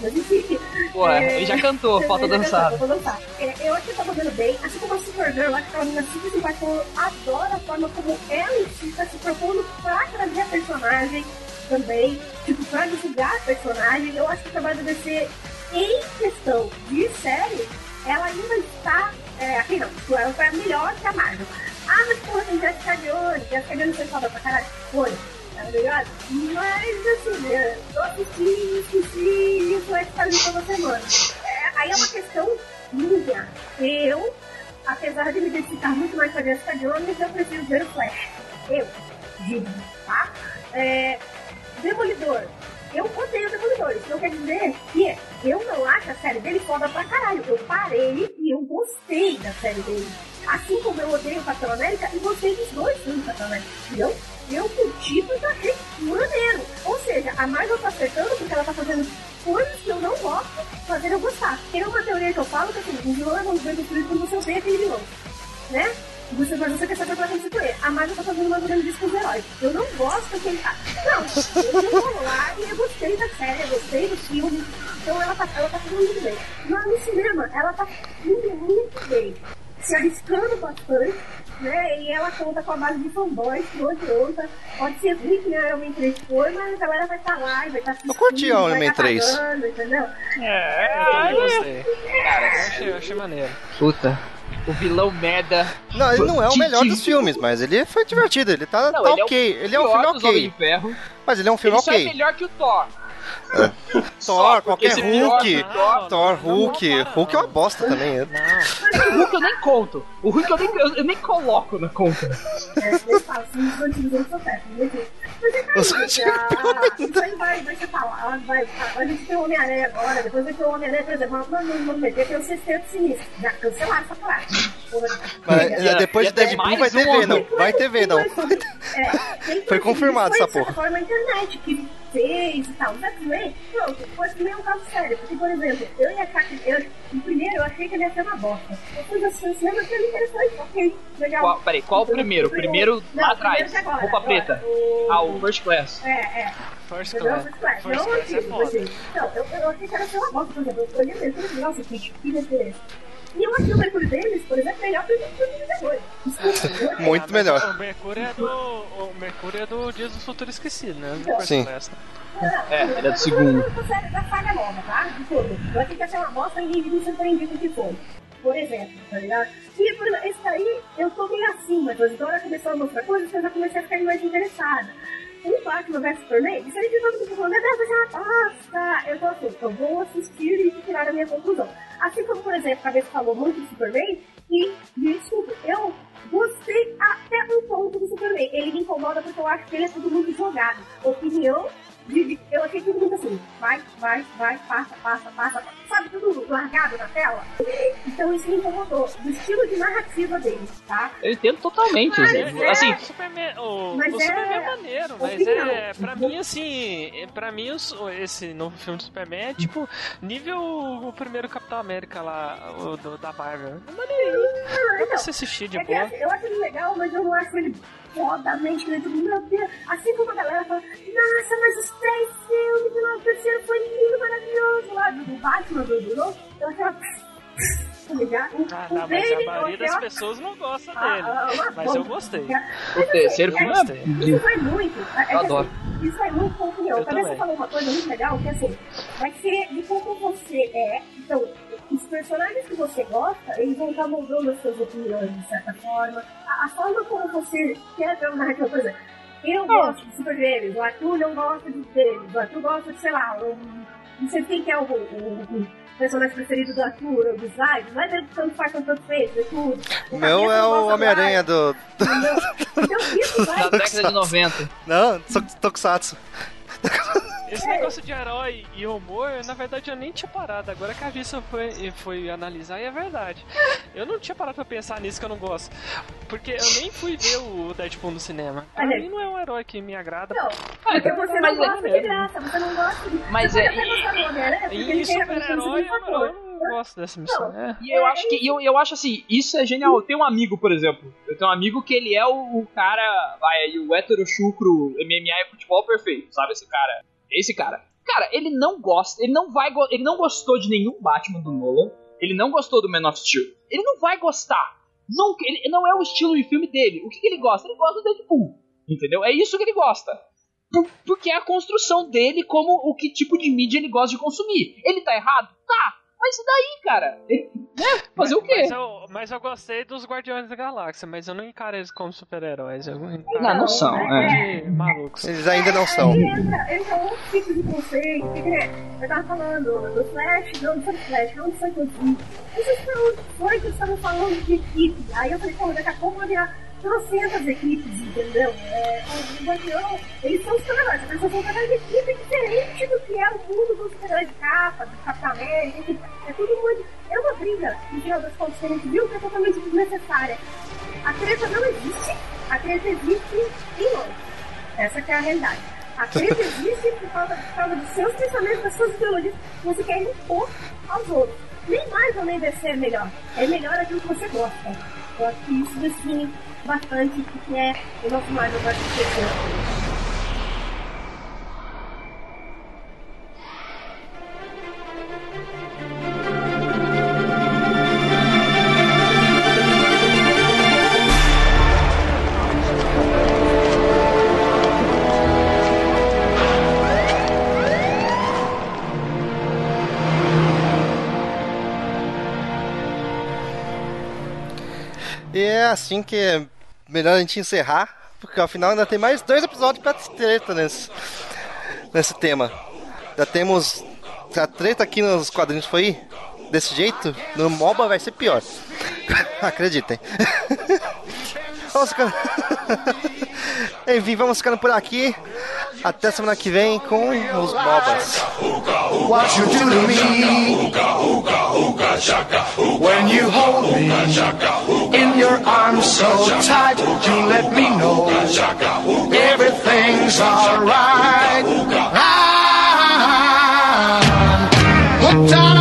Mas enfim. Porra, é, ele já cantou, falta dançar. cantou, falta dançar. É, eu acho que tá fazendo bem. Assim como a Supergirl, acho que ela menina super simpática. Eu adoro a forma como ela em si tá se propondo pra trazer a personagem também. Tipo, pra divulgar a personagem. Eu acho que o trabalho da DC em questão de série, ela ainda está. É, aqui não, ela foi melhor que a Marvel. Ah, mas porra, tem Jessica Jones, Jessica Jones foi foda pra caralho. Foi, tá ligado? Mas assim, eu assisti, esqueci, isso é que faz toda semana. É, aí é uma questão minha. Eu, apesar de me identificar muito mais com a Jessica Jones, eu prefiro ver o Flash. Eu, digo, tá? É, Demolidor. Eu odeio o Demolidor. Isso não quer dizer que eu não acho a série dele foda pra caralho. Eu parei e eu gostei da série dele. Assim como eu odeio América e gostei dos dois do Capitão América. Entendeu? Eu curti porque eu achei maneiro. Ou seja, a Marvel tá acertando porque ela tá fazendo coisas que eu não gosto, fazendo eu gostar. Tem uma teoria que eu falo que assim, o vilão é muito bem construído quando você odeia aquele vilão. Né? Você, mas você quer saber pra quem se conhece. A Marvel tá fazendo uma grande disco dos heróis. Eu não gosto que ele tá. Não, eu lá e eu gostei da série, eu gostei do filme. Então ela tá, ela tá fazendo muito bem. Mas no cinema, ela tá indo muito bem. Se arriscando bastante, né? E ela conta com a base de fanboys, que não adianta. Pode ser ruim que a Iron Man 3 foi, mas a galera vai estar tá lá e vai estar tá Eu curti a Iron Man 3. Pagando, entendeu? É, eu gostei. Cara, eu achei, eu achei maneiro. Puta. O vilão merda. Não, ele não é o melhor dos filmes, mas ele foi divertido. Ele tá, Não, tá ele é ok. ele é um filme ok. Mas ele é um filme Ele só é ok. melhor que o Thor. Thor, Só qualquer esse Hulk. Thor, Não, Thor, não, Hulk. não, Hulk é uma bosta também. Não. O Hulk eu nem conto. O Hulk eu nem, eu, eu nem coloco na conta. É, assim. Mas é antigos- já, isso aí vai, vai ser falado, vai, a gente tem o Homem-Aranha agora, depois vai ter o Homem-Aranha, por exemplo, não, não, meter, tem o sexteto sinistro, já cancelaram essa parada. Porra, Mas, é, depois de Deadpool mais vai ter um Venom. Vai ter Venom. é, coisa confirmado essa foi, porra. Foi na internet que fez e tal. Os X-Men, pronto, foi também um caso sério. Porque, por exemplo, eu ia achar que. Eu, no primeiro eu achei que ele ia ser uma bosta. Depois eu assistir o cinema que ele interessante, ok, legal. Qual, peraí, qual o primeiro? O primeiro Não, lá o primeiro atrás. agora, Roupa agora, preta. o- Ah, o First Class. É, é. First? Class. First Class. First Não, Class é foda. assim. Não, eu, eu achei que era ser uma bosta, por exemplo. Eu olhei mesmo, nossa, que que diferença. E eu achei o Mercúrio deles, por exemplo, melhor que o Mercúrio Desculpa. Muito melhor. O Mercúrio é do. O Mercúrio é do Dias do Futuro Esquecido, né? Sim. Né? É, ele é do segundo. Eu sério da saga nova, tá? De tudo. Eu achei que ser uma bosta e me surpreendi com o que foi. Por exemplo, tá ligado? E por exemplo, esse daí, eu tô meio assim, mas então ela começou a mostrar coisas que eu já comecei a ficar mais interessada. O Batman vs Superman, diferente de todo mundo falando, é vai ser. Eu tô assim, eu vou assistir e tirar a minha conclusão. Assim como, por exemplo, a cabeça falou muito do Superman, e, desculpa, eu gostei até um ponto do Superman. Ele me incomoda porque eu acho que ele é todo mundo jogado. Opinião de- de- eu achei tudo muito assim, vai, vai, vai, passa, passa, passa, sabe, tudo largado na tela. Então isso me incomodou, do estilo de narrativa dele, tá? Eu entendo totalmente. Mas assim, é- assim, o Superman, o, Mas o é Superman é maneiro, mas opinião. é. Pra mim, assim. é- Pra mim, esse novo filme do Superman é tipo. Nível o primeiro Capitão América lá, o do, da Marvel. É maneirinho. Ah, pra então, você assistir de é que boa. assim, eu acho ele legal, mas eu não acho ele fodamente grande. Meu Deus, assim como a galera fala, nossa, mas os três filmes do novo terceiro foi lindo, maravilhoso, lá do, do Batman, do, do novo, eu achava... Tá ligado? O- Ah, o mas dele, a maioria das pessoas não gosta Ah, dele. ah, uma Mas eu gostei. o terceiro Eu filme gostei. é Isso vai muito. É, é Eu adoro. assim, isso vai muito com opinião. Também você falou uma coisa muito legal, que assim, vai ser de como você é. Então, os personagens que você gosta, eles vão estar moldando as suas opiniões, de certa forma. A, a forma como você quer ver uma narrativa, por exemplo, eu gosto de super gêmeos, o Arthur não gosta de gêmeos, o Arthur gosta de, sei lá, um, não sei quem que é o, o, o personagem preferido do Arthur, ou do Zay, não vai ver tanto faz quanto tanto fez, é tudo. O meu é o Homem-Aranha do. Então, isso vai da década de 90. Não, Tok- Tokusatsu. Esse negócio de herói e humor, na verdade eu nem tinha parado. Agora que a Vista foi, foi analisar, e é verdade. Eu não tinha parado pra pensar nisso que eu não gosto. Porque eu nem fui ver o Deadpool no cinema. Pra mim não é um herói que me agrada. Não, Ah, porque você não mas é- gosta de graça, você não gosta de. Mas você é- E condição super-herói, eu, não gosto dessa missão. É. E eu acho que eu, eu acho assim, isso é genial. Eu tenho um amigo, por exemplo. Eu tenho um amigo que ele é o, o cara, vai o hétero chucro MMA e futebol perfeito, sabe esse cara? Esse cara. Cara, ele não gosta, ele não vai, ele não gostou de nenhum Batman do Nolan. Ele não gostou do Man of Steel. Ele não vai gostar. Nunca, ele não é o estilo de filme dele. O que, que ele gosta? Ele gosta do Deadpool. Entendeu? É isso que ele gosta. Por- porque é a construção dele como o que tipo de mídia ele gosta de consumir. Ele tá errado? Tá. Mas e daí, cara? Né? Fazer mas, o quê? Mas eu, mas eu gostei dos Guardiões da Galáxia, mas eu não encaro eles como super-heróis. Eu encaro Não, não são, é. malucos. Eles ainda não são. Aí entra, entra outro tipo de conceito, que eu tava falando do Flash, não foi Flash, não foi que eu vi. Esses foram foi que estavam falando de equipe. Aí eu falei, pô, daqui a pouco vai virar trocentas equipes, entendeu? É, o Guardião, eles são super-heróis, mas são super de equipe diferente do que é o mundo dos super-heróis de capa, do Capitão América, é tudo muito... É uma briga, no final das contas, que a gente viu que é totalmente desnecessária. A treta não existe, a treta existe em nós. Essa é a realidade. A treta existe por causa, por causa dos seus pensamentos, das suas ideologias que você quer impor aos outros. Nem mais ou nem descer é melhor. É melhor aquilo que você gosta. Eu acho que isso define bastante que é o nosso mais eu gosto de pessoa. É assim que melhor a gente encerrar, porque afinal ainda tem mais dois episódios pra treta nesse, nesse tema. Já temos. A treta aqui nos quadrinhos foi desse jeito, no MOBA vai ser pior. Acreditem. Vamos ficando... Enfim, vamos ficando por aqui. Até semana que vem com os Bobas. What you do to me When you hold me In your arms so tight You let me know Everything's alright I'm hooked on